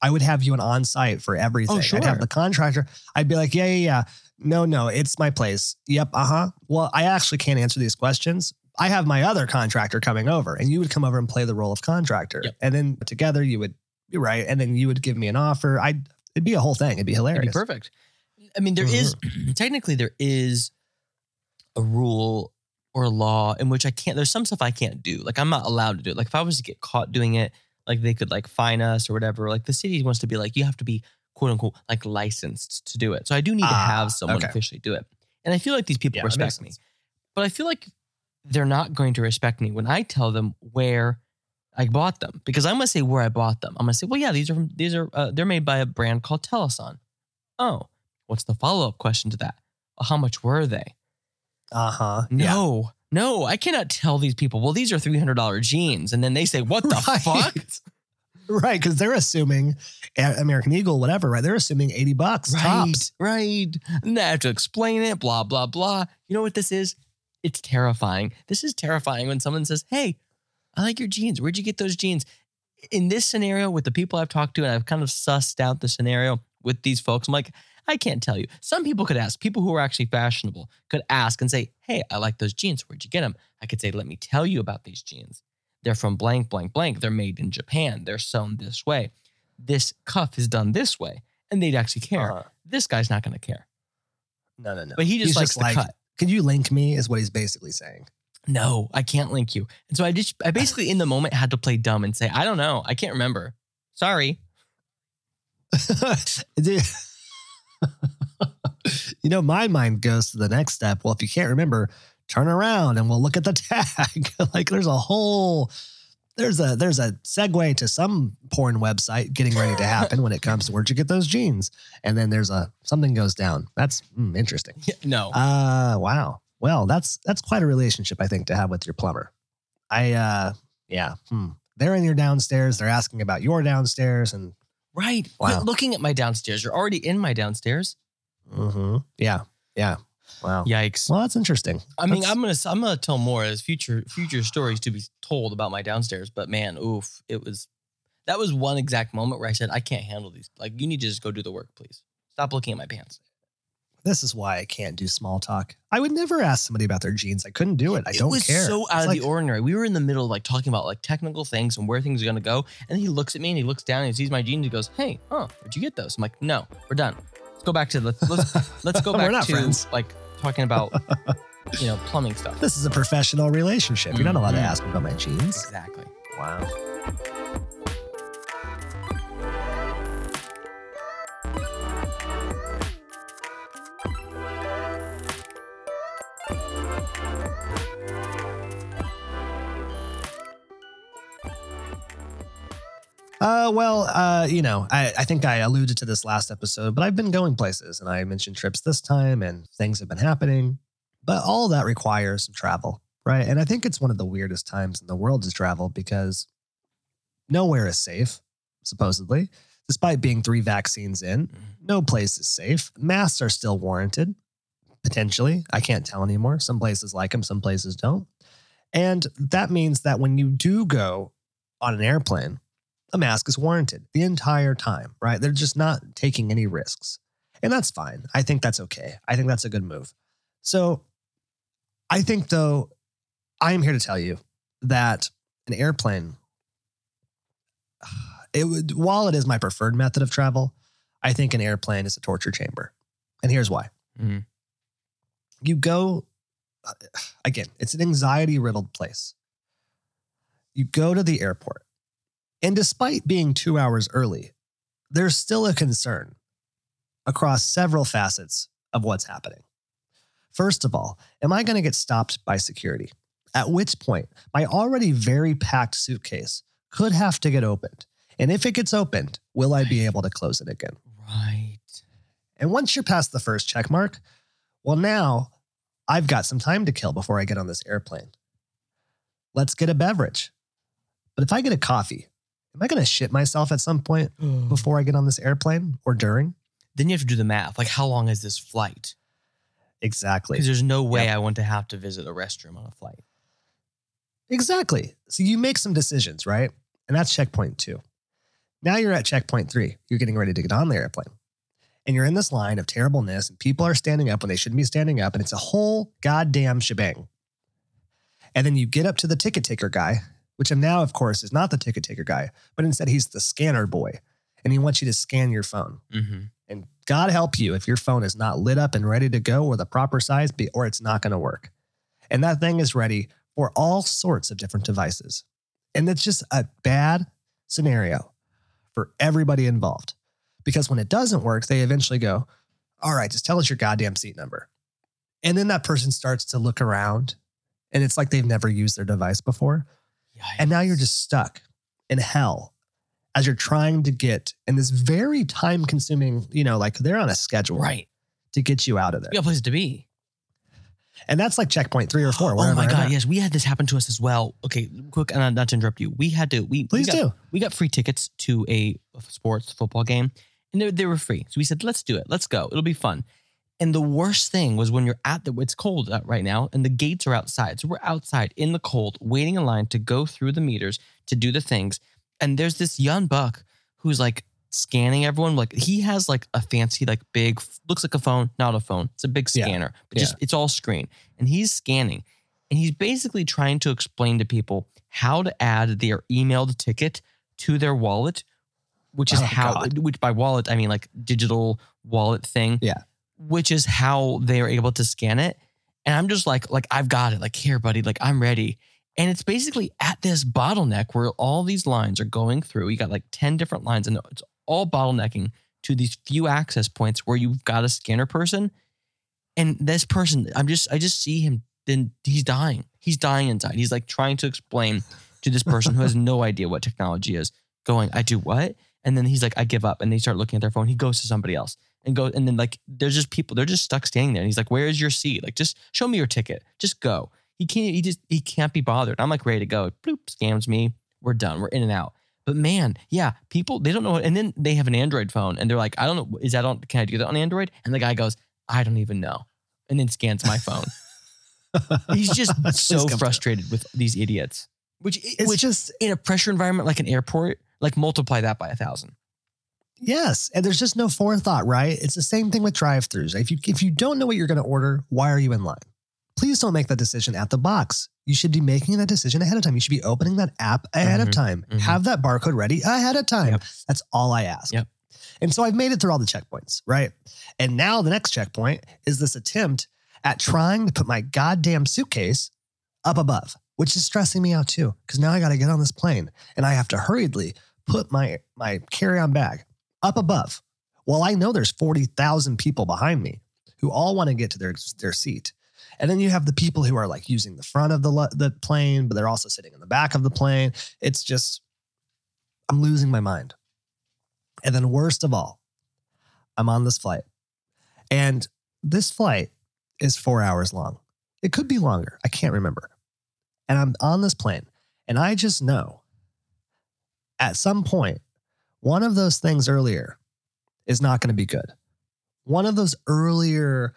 I would have you an on site for everything. Oh, sure. I'd have the contractor. I'd be like, yeah, yeah, yeah. No, no, it's my place. Yep. Uh huh. Well, I actually can't answer these questions. I have my other contractor coming over, and you would come over and play the role of contractor. Yep. And then together you would, you're right. And then you would give me an offer. I'd, it'd be a whole thing. It'd be it'd hilarious. be perfect. I mean, there is technically there is a rule or a law in which I can't. There's some stuff I can't do. Like I'm not allowed to do it. Like if I was to get caught doing it, like they could like fine us or whatever. Like the city wants to be like you have to be quote unquote like licensed to do it. So I do need to Ah, have someone okay. officially do it. And I feel like these people Yeah, respect me, but I feel like they're not going to respect me when I tell them where I bought them because I'm gonna say where I bought them. I'm gonna say, well, yeah, these are from, these are uh, they're made by a brand called Tellason. Oh, what's the follow up question to that? Well, how much were they? Uh huh. No, no, I cannot tell these people. Well, these are three hundred dollar jeans, and then they say, "What the Right. fuck?" Right, because they're assuming American Eagle, whatever, right? They're assuming 80 bucks Right, tops. right. And I have to explain it. Blah blah blah. You know what this is? It's terrifying. This is terrifying when someone says, "Hey, I like your jeans. Where'd you get those jeans?" In this scenario, with the people I've talked to, and I've kind of sussed out the scenario with these folks, I'm like, I can't tell you. Some people could ask. People who are actually fashionable could ask and say, "Hey, I like those jeans. Where'd you get them?" I could say, "Let me tell you about these jeans. They're from blank, blank, blank. They're made in Japan. They're sewn this way. This cuff is done this way." And they'd actually care. Uh-huh. This guy's not going to care. No, no, no. But he just He's likes the like, cut. Could you link me? Is what he's basically saying. No, I can't link you. And so I just, I basically in the moment had to play dumb and say, I don't know. I can't remember. Sorry. You know, my mind goes to the next step. Well, if you can't remember, turn around and we'll look at the tag. like there's a whole there's a there's a segue to some porn website getting ready to happen when it comes to where'd you get those jeans? And then there's a something goes down. That's mm, interesting. no. Uh wow. Well, that's that's quite a relationship I think to have with your plumber. I uh yeah. Hmm. They're in your downstairs. They're asking about your downstairs, and right. Wow. Quit looking at my downstairs. You're already in my downstairs. mm-hmm. yeah, yeah. Wow. Yikes. Well, that's interesting. I mean, That's- I'm gonna I'm gonna tell more as future future stories to be told about my downstairs. But man, oof, it was that was one exact moment where I said I can't handle these. Like, you need to just go do the work, please. Stop looking at my pants. This is why I can't do small talk. I would never ask somebody about their jeans. I couldn't do it. I it don't was care. so out It's of like, the ordinary. We were in the middle of like talking about like technical things and where things are gonna go. And he looks at me and he looks down and he sees my jeans. He goes, "Hey, oh, where'd you get those?" I'm like, "No, we're done. Let's go back to the let's let's go We're back not to friends. like talking about you know plumbing stuff." This is a professional relationship. You're not allowed to Mhm. ask about my jeans. Exactly. Wow. Uh, well, uh, you know, I, I think I alluded to this last episode, but I've been going places and I mentioned trips this time and things have been happening, but all that requires some travel, right? And I think it's one of the weirdest times in the world to travel because nowhere is safe, supposedly, despite being three vaccines in. No place is safe. Masks are still warranted, potentially. I can't tell anymore. Some places like them, some places don't. And that means that when you do go on an airplane, a mask is warranted the entire time, right? They're just not taking any risks. And that's fine. I think that's okay. I think that's a good move. So I think, though, I am here to tell you that an airplane, it would, while it is my preferred method of travel, I think an airplane is a torture chamber. And here's why. Mhm. You go, uh, again, it's an anxiety riddled place. You go to the airport, and despite being two hours early, there's still a concern across several facets of what's happening. First of all, am I going to get stopped by security? At which point, my already very packed suitcase could have to get opened. And if it gets opened, will I be able to close it again? Right. And once you're past the first check mark, well, now I've got some time to kill before I get on this airplane. Let's get a beverage. But if I get a coffee, am I going to shit myself at some point mm. before I get on this airplane or during? Then you have to do the math. Like, how long is this flight? Exactly. Because there's no way Yep. I want to have to visit a restroom on a flight. Exactly. So you make some decisions, right? And that's checkpoint two. Now you're at checkpoint three. You're getting ready to get on the airplane. And you're in this line of terribleness, and people are standing up when they shouldn't be standing up, and it's a whole goddamn shebang. And then you get up to the ticket taker guy, which I'm now, of course, is not the ticket taker guy, but instead he's the scanner boy. And he wants you to scan your phone. Mm-hmm. And God help you if your phone is not lit up and ready to go or the proper size, be- or it's not going to work. And that thing is ready for all sorts of different devices. And it's just a bad scenario for everybody involved. Because when it doesn't work, they eventually go, All right, just tell us your goddamn seat number. And then that person starts to look around and it's like they've never used their device before. And now you're just stuck in hell as you're trying to get in this very time consuming, you know, like they're on a schedule right. to get you out of there. We got places to be. And that's like checkpoint three or four. Oh my god, yes, we had this happen to us as well. Okay, quick, and not to interrupt you. We had to. We Please we got, do. We got free tickets to a sports football game, and they, they were free. So we said, let's do it. Let's go. It'll be fun. And the worst thing was when you're at the. It's cold uh, right now, and the gates are outside. So we're outside in the cold, waiting in line to go through the meters to do the things. And there's this young buck who's like scanning everyone. Like he has like a fancy, like big, looks like a phone, not a phone. It's a big Yeah. scanner, but just it's all screen. And he's scanning, and he's basically trying to explain to people how to add their emailed ticket to their wallet, which is Oh, how, God. which by wallet I mean like digital wallet thing. Yeah. Which is how they are able to scan it. And I'm just like, like I've got it. Like here, buddy. Like I'm ready. And it's basically at this bottleneck where all these lines are going through. You got like 10 different lines, and it's all bottlenecking to these few access points where you've got a scanner person. And this person, I'm just, I just see him, then he's dying. He's dying inside. He's like trying to explain to this person who has no idea what technology is, going, I do what? And then he's like, I give up. And they start looking at their phone. He goes to somebody else and go, and then like there's just people, they're just stuck standing there. And he's like, Where is your seat? Like, just show me your ticket. Just go. He can't, he just, he can't be bothered. I'm like ready to go. Bloop, scams me. We're done. We're in and out. But man, yeah, people, they don't know. And then they have an Android phone and they're like, I don't know, is that on, can I do that on Android? And the guy goes, I don't even know. And then scans my phone. He's just so frustrated with these idiots. Which, It's which just in a pressure environment like an airport, like multiply that by a thousand. yes, and there's just no forethought, right? It's the same thing with drive-throughs. If you if you don't know what you're going to order, why are you in line? Please don't make that decision at the box. You should be making that decision ahead of time. You should be opening that app ahead of Mhm, time. mhm. Have that barcode ready ahead of time. Yep. That's all I ask. Yep. And so I've made it through all the checkpoints, right? And now the next checkpoint is this attempt at trying to put my goddamn suitcase up above, which is stressing me out too. Because now I got to get on this plane and I have to hurriedly put my my carry-on bag up above. Well, I know there's 40,000 people behind me who all want to get to their their seat. And then you have the people who are like using the front of the the plane, but they're also sitting in the back of the plane. It's just I'm losing my mind. And then worst of all, I'm on this flight. And this flight is 4 hours long. It could be longer. I can't remember. And I'm on this plane and I just know at some point one of those things earlier is not going to be good. One of those earlier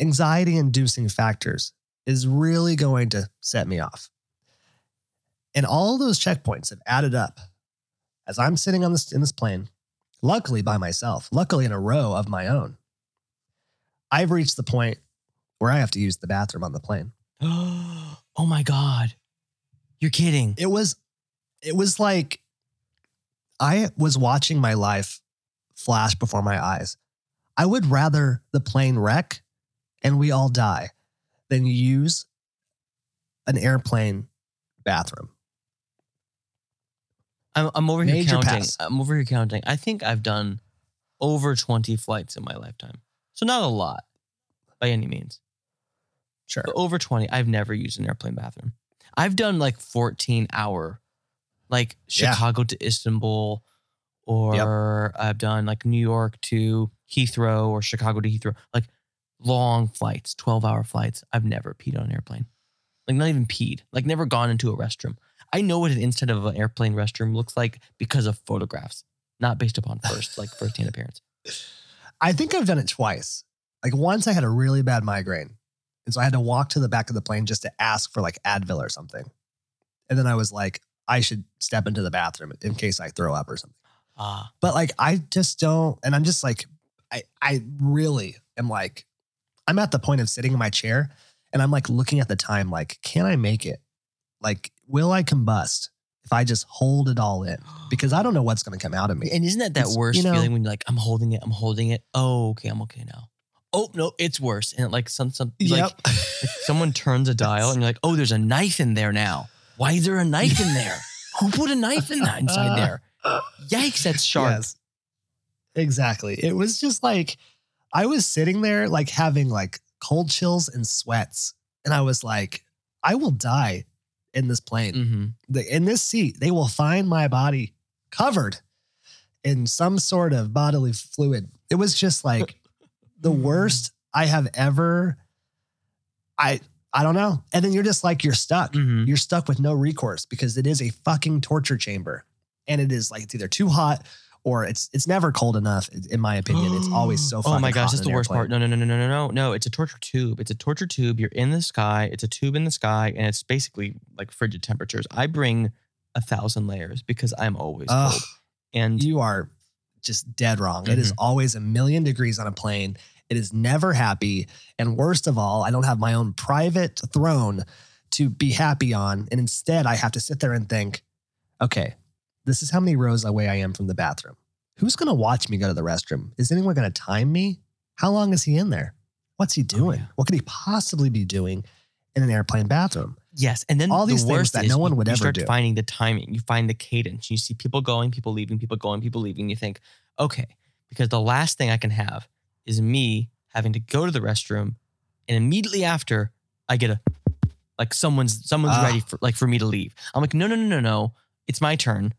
anxiety inducing factors is really going to set me off. And all those checkpoints have added up as I'm sitting on this in this plane, luckily by myself, luckily in a row of my own. I've reached the point where I have to use the bathroom on the plane. oh my God. You're kidding. It was it was like I was watching my life flash before my eyes. I would rather the plane wreck and we all die than use an airplane bathroom. I'm, I'm over here Major counting. pass. I'm over here counting. I think I've done over 20 flights in my lifetime. So not a lot by any means. Sure. But over 20, I've never used an airplane bathroom. I've done like 14 hour, like Yeah. Chicago to Istanbul, or I've done like New York to Heathrow or Chicago to Heathrow, like long flights, 12 hour flights. I've never peed on an airplane. Like not even peed, like never gone into a restroom. I know what an inside of an airplane restroom looks like because of photographs, not based upon first, like first hand appearance. I think I've done it twice. Like once I had a really bad migraine. And so I had to walk to the back of the plane just to ask for like Advil or something. And then I was like, I should step into the bathroom in case I throw up or something. Ah, But like I just don't, and I'm just like, I I really am like, I'm at the point of sitting in my chair and I'm like looking at the time, like, can I make it? Like, will I combust if I just hold it all in? Because I don't know what's gonna come out of me. And isn't that that It's, worst you know- feeling when you're like, I'm holding it, I'm holding it. Oh, okay, I'm okay now. Oh no, it's worse. And like some some like, Yep. like someone turns a dial and you're like, oh, there's a knife in there now. Why is there a knife in there? Who put a knife in that inside there? Yikes, that's sharp. Yes. Exactly. It was just like I was sitting there like having like cold chills and sweats. And I was like, I will die in this plane. hmm The, in this seat, they will find my body covered in some sort of bodily fluid. It was just like the worst I have ever I I don't know. And then you're just like you're stuck hmm you're stuck with no recourse because it is a fucking torture chamber and it is like it's either too hot or it's it's never cold enough in my opinion it's always so fucking Oh my gosh, that's the worst part. airplane. No, no, no, no, no, no, no. No, it's a torture tube. It's a torture tube. You're in the sky. It's a tube in the sky, and it's basically like frigid temperatures. I bring a thousand layers because I'm always Ugh, cold. And you are just dead wrong it is Mm-hmm. always a million degrees on a plane it is never happy and worst of all i don't have my own private throne to be happy on and instead i have to sit there and think okay this is how many rows away i am from the bathroom who's going to watch me go to the restroom is anyone going to time me how long is he in there what's he oh, doing yeah. what could he possibly be doing in an airplane bathroom yes, and then All the these things that no one you- would you ever start do. finding the timing. You find the cadence. You see people going, people leaving, people going, people leaving. You think, okay, because the last thing I can have is me having to go to the restroom, and immediately after I get a like someone's someone's Ah. ready for like for me to leave. I'm like, no, no, no, no, no. It's my turn.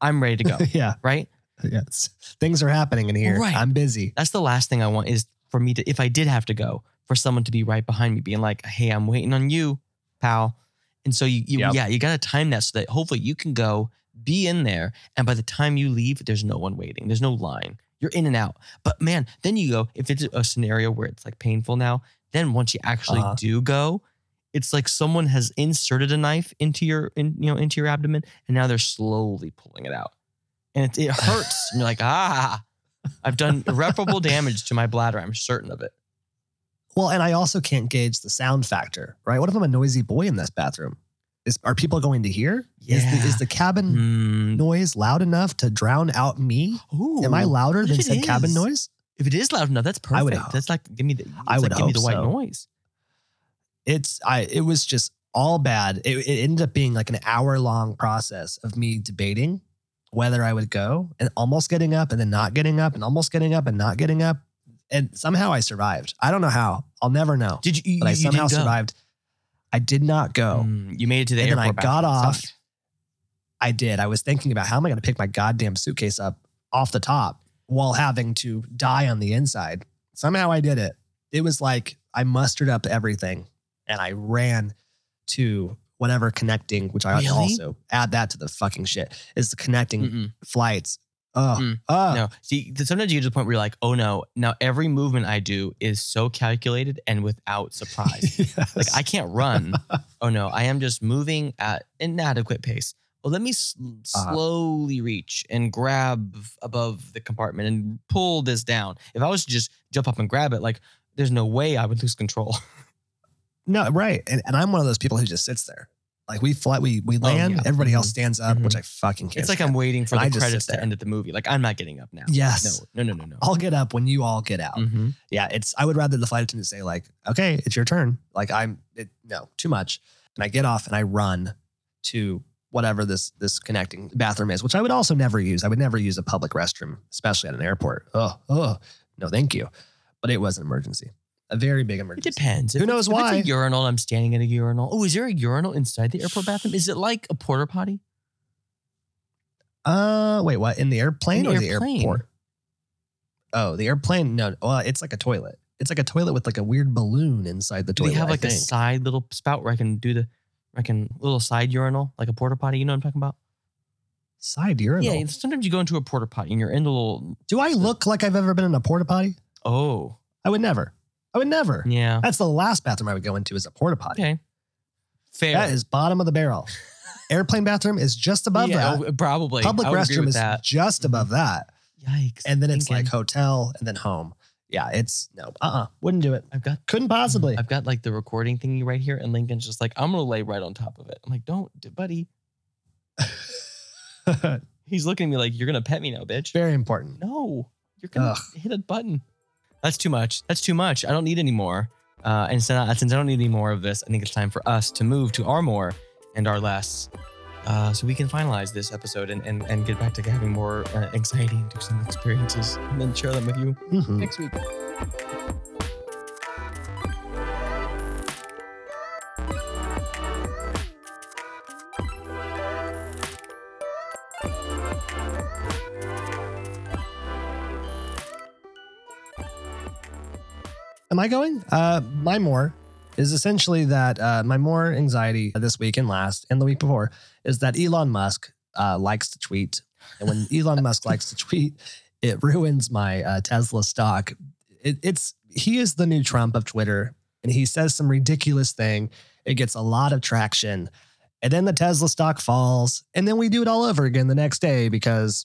I'm ready to go. yeah right? yes things are happening in here Right. i'm busy That's the last thing I want is for me to, if I did have to go, for someone to be right behind me, being like, hey, I'm waiting on you, pal. And so you, you Yep. yeah, you got to time that so that hopefully you can go be in there. And by the time you leave, there's no one waiting. There's no line. You're in and out. But man, then you go, if it's a scenario where it's like painful now, then once you actually Uh-huh. do go, it's like someone has inserted a knife into your, in, you know, into your abdomen, and now they're slowly pulling it out, and it, it hurts. and you're like, ah, I've done irreparable damage to my bladder. I'm certain of it. Well, and I also can't gauge the sound factor, right? What if I'm a noisy boy in this bathroom? Is are people going to hear? Is the Yeah. is the cabin Mm. noise loud enough to drown out me? Ooh, Am I louder than said cabin noise? If it is loud enough, that's perfect. I would hope- that's like give me the. I would like, give me the white so. noise. It's I it was just all bad. It, it ended up being like an hour long process of me debating whether I would go and almost getting up and then not getting up and almost getting up and not getting up. And somehow I survived. I don't know how. I'll never know. Did you? you But I somehow survived. I did not go. Mm, you made it to the And then I got off. Sucked. I did. I was thinking about how am I going to pick my goddamn suitcase up off the top while having to die on the inside. Somehow I did it. It was like I mustered up everything and I ran to whatever connecting, which I Really? also add that to the fucking shit, is the connecting Mm-mm. flights. Oh, Mm. oh. No, see, sometimes you get to the point where you're like, oh no, now every movement I do is so calculated and without surprise. Yes. like I can't run. oh no, I am just moving at an inadequate pace. Well, let me s- Uh-huh. slowly reach and grab above the compartment and pull this down. If I was to just jump up and grab it, like there's no way I would lose control. no, right. And, and I'm one of those people who just sits there. Like we fly, we we Oh, land, yeah. everybody else Mhm. stands up, which I fucking can't. it's like. I'm waiting for And the just sit credits to there. end at the movie. Like I'm not getting up now. Yes. No, no, no, no, no. I'll get up when you all get out. Mhm. yeah, it's I would rather the flight attendant say like, "Okay, it's your turn." Like I'm it, no, too much. And I get off and I run to whatever this this connecting bathroom is, which I would also never use. I would never use a public restroom, especially at an airport. Oh, oh, no, thank you. But it was an emergency. A very big It emergency. depends. Who If knows it's- if why? It's a urinal. I'm standing at a urinal. Oh, is there a urinal inside the airport bathroom? Is it like a porter potty? Uh wait, what? In the airplane In or the the airport? Oh, the airplane. No, well, it's like a toilet. It's like a toilet with like a weird balloon inside the Do toilet. they have like a side little spout where I can do the, I can little side urinal like a porter potty? You know what I'm talking about? side urinal. Yeah. Sometimes you go into a porter potty and you're in the little. Do I look like I've ever been in a porter potty? Oh, I would never. I would never. yeah. That's the last bathroom I would go into is a porta potty. Okay. Fair. That is bottom of the barrel. Airplane bathroom is just above yeah, that. oh, probably. Public would restroom is that. just above that. Yikes. And then it's like hotel and then home. Yeah, it's no, uh uh Wouldn't do it. I've got Couldn't possibly. I've got like the recording thingy right here, and Lincoln's just like, I'm gonna lay right on top of it. I'm like, don't, buddy. He's looking at me like, you're gonna pet me now, bitch. Very important. No, you're gonna Ugh. hit a button. That's too much. That's too much. I don't need any more. Uh, and since I, since I don't need any more of this, I think it's time for us to move to our more and our less. Uh, so we can finalize this episode and, and, and get back to having more uh, anxiety and do some experiences and then share them with you Mhm. next week. Am I going? Uh, my more is essentially that uh, my more anxiety this week and last and the week before is that Elon Musk uh, likes to tweet. And when Elon Musk likes to tweet, it ruins my uh, Tesla stock. It, it's he is the new Trump of Twitter, and he says some ridiculous thing. It gets a lot of traction, and then the Tesla stock falls, and then we do it all over again the next day because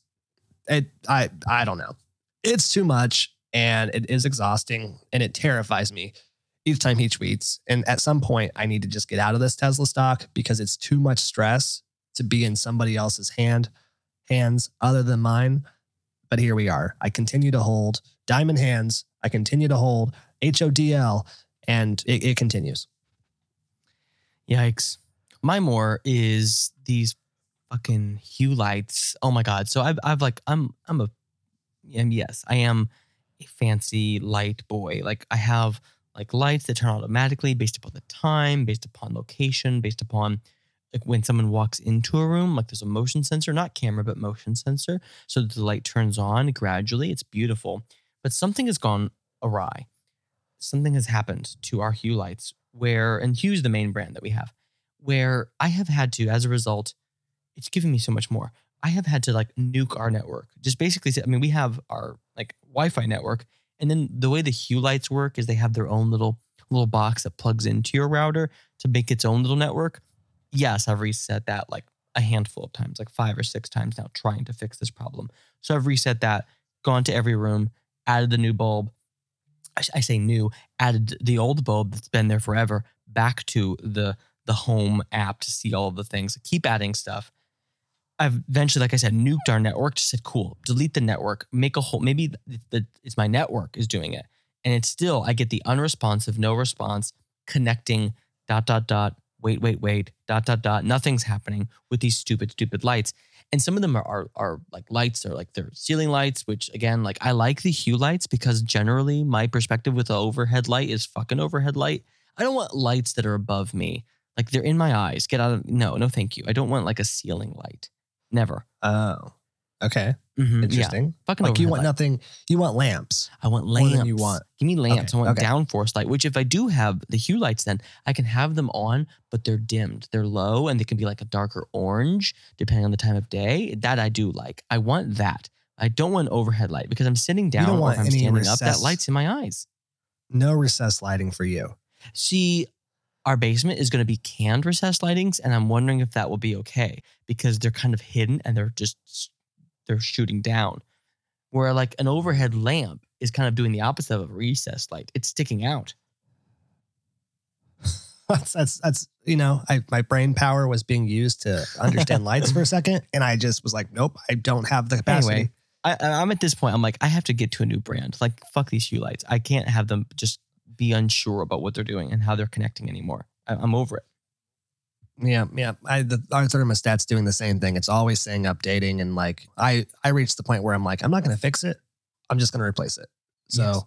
it. I I don't know. It's too much, and it is exhausting, and it terrifies me each time he tweets. And at some point, I need to just get out of this Tesla stock because it's too much stress to be in somebody else's hand hands other than mine. But here we are. I continue to hold diamond hands. I continue to hold HODL, and it, it continues. Yikes. My more is these fucking hue lights. Oh my god. So I've I've like I'm I'm a and yes, I am a fancy light boy. Like I have like lights that turn automatically based upon the time, based upon location, based upon like when someone walks into a room, like there's a motion sensor, not camera, but motion sensor. So the light turns on gradually. It's beautiful. But something has gone awry. Something has happened to our Hue lights where, and Hue's the main brand that we have, where I have had to, as a result, it's giving me so much more. I have had to like nuke our network. Just basically, say, I mean, we have our like Wi-Fi network, and then the way the Hue lights work is they have their own little little box that plugs into your router to make its own little network. Yes, I've reset that like a handful of times, like five or six times now, trying to fix this problem. So I've reset that, gone to every room, added the new bulb. I, I say new, added the old bulb that's been there forever back to the the home app to see all the things. Keep adding stuff. I've eventually, like I said, nuked our network. Just said, cool, delete the network, make a whole. Maybe the, the, it's my network is doing it, and it's still I get the unresponsive, no response, connecting dot dot dot. Wait, wait, wait. Dot dot dot. Nothing's happening with these stupid, stupid lights. And some of them are, are are like lights. They're like they're ceiling lights, which again, like I like the hue lights because generally my perspective with the overhead light is fucking overhead light. I don't want lights that are above me. Like they're in my eyes. Get out of no, no, thank you. I don't want like a ceiling light. Never. Oh, okay. Mhm, Yeah, Interesting. fucking Like you want light. nothing, you want lamps. I want lamps. you want. Give me lamps. Okay, I want okay. downforce light, which if I do have the hue lights, then I can have them on, but they're dimmed. They're low and they can be like a darker orange depending on the time of day. That I do like. I want that. I don't want overhead light because I'm sitting down don't or I'm any standing up. That light's in my eyes. No recessed lighting for you. See, our basement is going to be canned recessed lightings, and I'm wondering if that will be okay because they're kind of hidden and they're just they're shooting down. Where like an overhead lamp is kind of doing the opposite of a recessed light. It's sticking out. that's that's that's you know, I my brain power was being used to understand lights for a second, and I just was like, nope, I don't have the capacity. Anyway, I, I'm at this point. I'm like, I have to get to a new brand. Like, fuck these hue lights. I can't have them just be unsure about what they're doing and how they're connecting anymore. I, I'm over it. Yeah, yeah. I the our thermostat's doing the same thing. It's always saying updating, and like I I reached the point where I'm like, I'm not going to fix it. I'm just going to replace it. So Yes.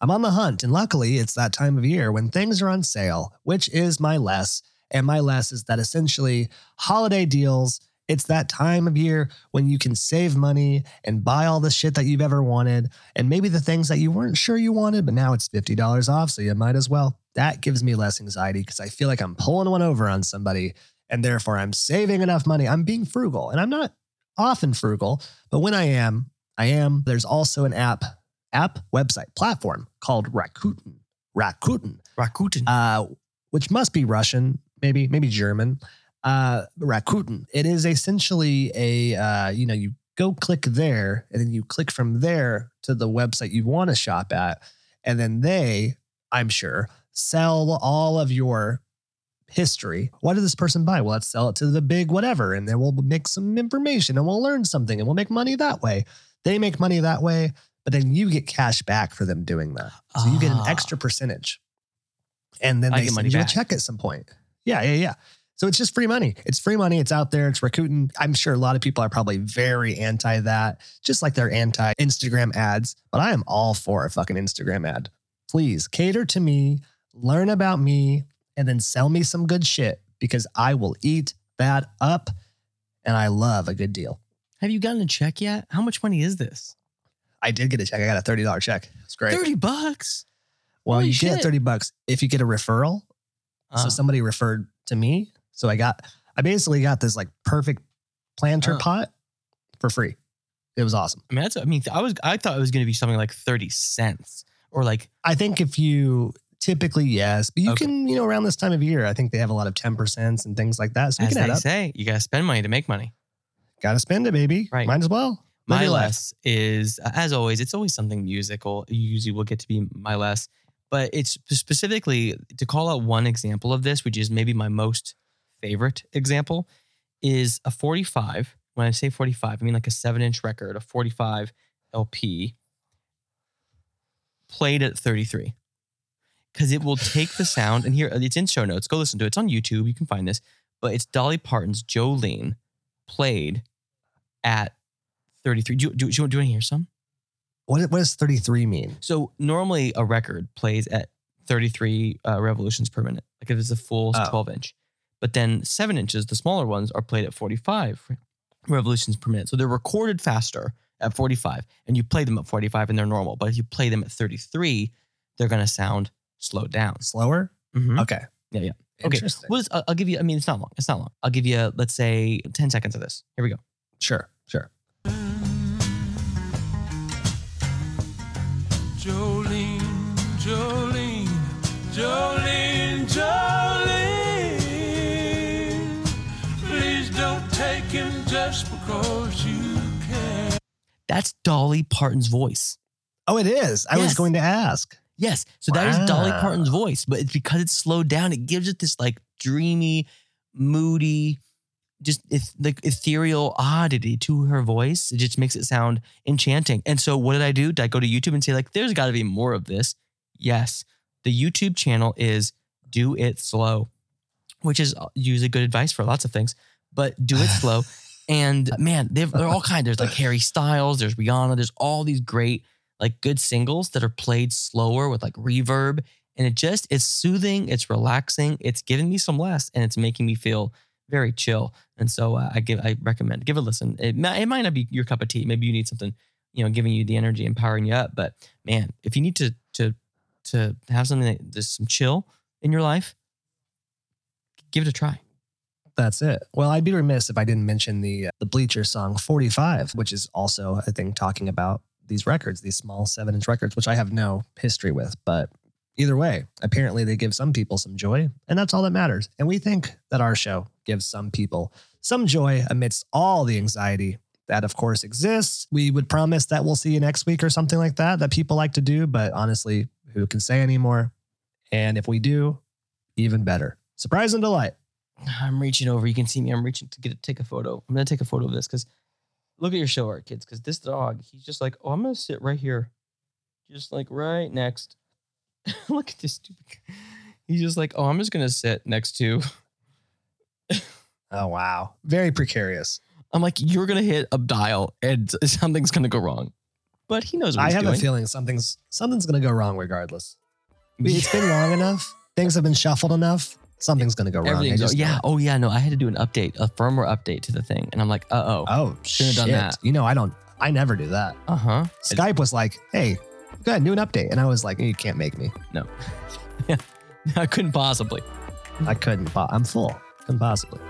I'm on the hunt, and luckily it's that time of year when things are on sale, which is my less. And my less is that essentially holiday deals. It's that time of year when you can save money and buy all the shit that you've ever wanted, and maybe the things that you weren't sure you wanted, but now it's fifty dollars off, so you might as well. That gives me less anxiety because I feel like I'm pulling one over on somebody, and therefore I'm saving enough money. I'm being frugal, and I'm not often frugal, but when I am, I am. There's also an app, app website platform called Rakuten. Rakuten, Rakuten. uh, which must be Russian, maybe maybe German. Uh, Rakuten. It is essentially a uh, you know you go click there, and then you click from there to the website you want to shop at, and then they, I'm sure, sell all of your history. What did this person buy? Well, let's sell it to the big whatever, and then we'll make some information, and we'll learn something, and we'll make money that way. They make money that way. but then you get cash back for them doing that. So you get an Ah. extra percentage. And then I they get send money you back. a check at some point. Yeah, yeah, yeah. So it's just free money. It's free money. It's out there. It's Rakuten. I'm sure a lot of people are probably very anti that, just like they're anti Instagram ads. But I am all for a fucking Instagram ad. Please cater to me, learn about me, and then sell me some good shit because I will eat that up. And I love a good deal. Have you gotten a check yet? How much money is this? I did get a check. I got a thirty dollar check. It's great. 30 bucks. well, Holy you shit. get thirty bucks if you get a referral. Uh, So somebody referred to me. So I got, I basically got this like perfect planter Oh. pot for free. It was awesome. I mean, that's, I mean, I was, I thought it was going to be something like 30 cents or like, I think if you typically, yes, but you Okay. can, you know, around this time of year, I think they have a lot of 10% and things like that. So you as can they say, you got to spend money to make money. Got to spend it, baby. Right. Might as well. My less is, uh, as always, it's always something musical. You usually will get to be my less, but it's specifically to call out one example of this, which is maybe my most favorite example, is a 45. When I say 45, I mean like a seven inch record, a 45 LP played at 33. Because it will take the sound, and here it's in show notes. Go listen to it. It's on YouTube. You can find this. But it's Dolly Parton's Jolene played at 33. Do, you- do, do, you want to hear some? What, what does 33 mean? So normally a record plays at 33 uh, revolutions per minute, like if it's a full Oh. 12 inch. But then seven inches, the smaller ones, are played at 45 revolutions per minute. So they're recorded faster at 45, and you play them at 45, and they're normal. But if you play them at 33, they're going to sound slowed down. Slower? Mhm. Okay. Yeah, yeah. Okay. Interesting. Well, I'll I'll give you. I mean, it's not long. It's not long. I'll give you, let's say, 10 seconds of this. Here we go. Sure. Sure. Jolene, That's Dolly Parton's voice. Oh, it is. I was going to ask. Yes. So that is Dolly Parton's voice, but it's because it's slowed down. It gives it this like dreamy, moody, just eth- like ethereal oddity to her voice. It just makes it sound enchanting. And so what did I do? Did I go to YouTube and say like, there's got to be more of this? Yes. The YouTube channel is Do It Slow, which is uh, usually good advice for lots of things, but do it slow. And man, they've, they're all kind. There's like Harry Styles, there's Rihanna, there's all these great like good singles that are played slower with like reverb. And it just it's soothing it's relaxing it's giving me some less and it's making me feel very chill. And so uh, i give i recommend give it a listen. It, might- it might not be your cup of tea. Maybe you need something you know giving you the energy empowering you up. But man if you need to to to have something that there's some chill in your life give it a try That's it. Well, I'd be remiss if I didn't mention the uh, the Bleacher song 45, which is also I think talking about these records, these small 7-inch records, which I have no history with, but either way, apparently they give some people some joy, and that's all that matters. And we think that our show gives some people some joy amidst all the anxiety that of course exists. We would promise that we'll see you next week or something like that that people like to do, but honestly, who can say anymore? And if we do, even better. Surprise and delight. I'm reaching over you can see me i'm reaching to get take a photo i'm gonna take a photo of this because look at your show art kids because this dog he's just like oh i'm gonna sit right here just like right next look at this stupid he's just like oh i'm just gonna sit next to Oh wow. Very precarious. i'm like you're gonna hit a dial and something's gonna go wrong but he knows what I have doing a feeling something's something's gonna go wrong regardless. It's been long enough. Things have been shuffled enough. Something's gonna go wrong. I Everything's just yeah oh yeah no i had to do an update a firmware update to the thing and i'm like uh-oh Oh Shouldn't shit. have done that. You know, I don't I never do that. uh-huh Skype was like, hey, go ahead, do an update. And I was like, you can't make me. No. yeah. I couldn't possibly I couldn't. I'm full. Couldn't possibly.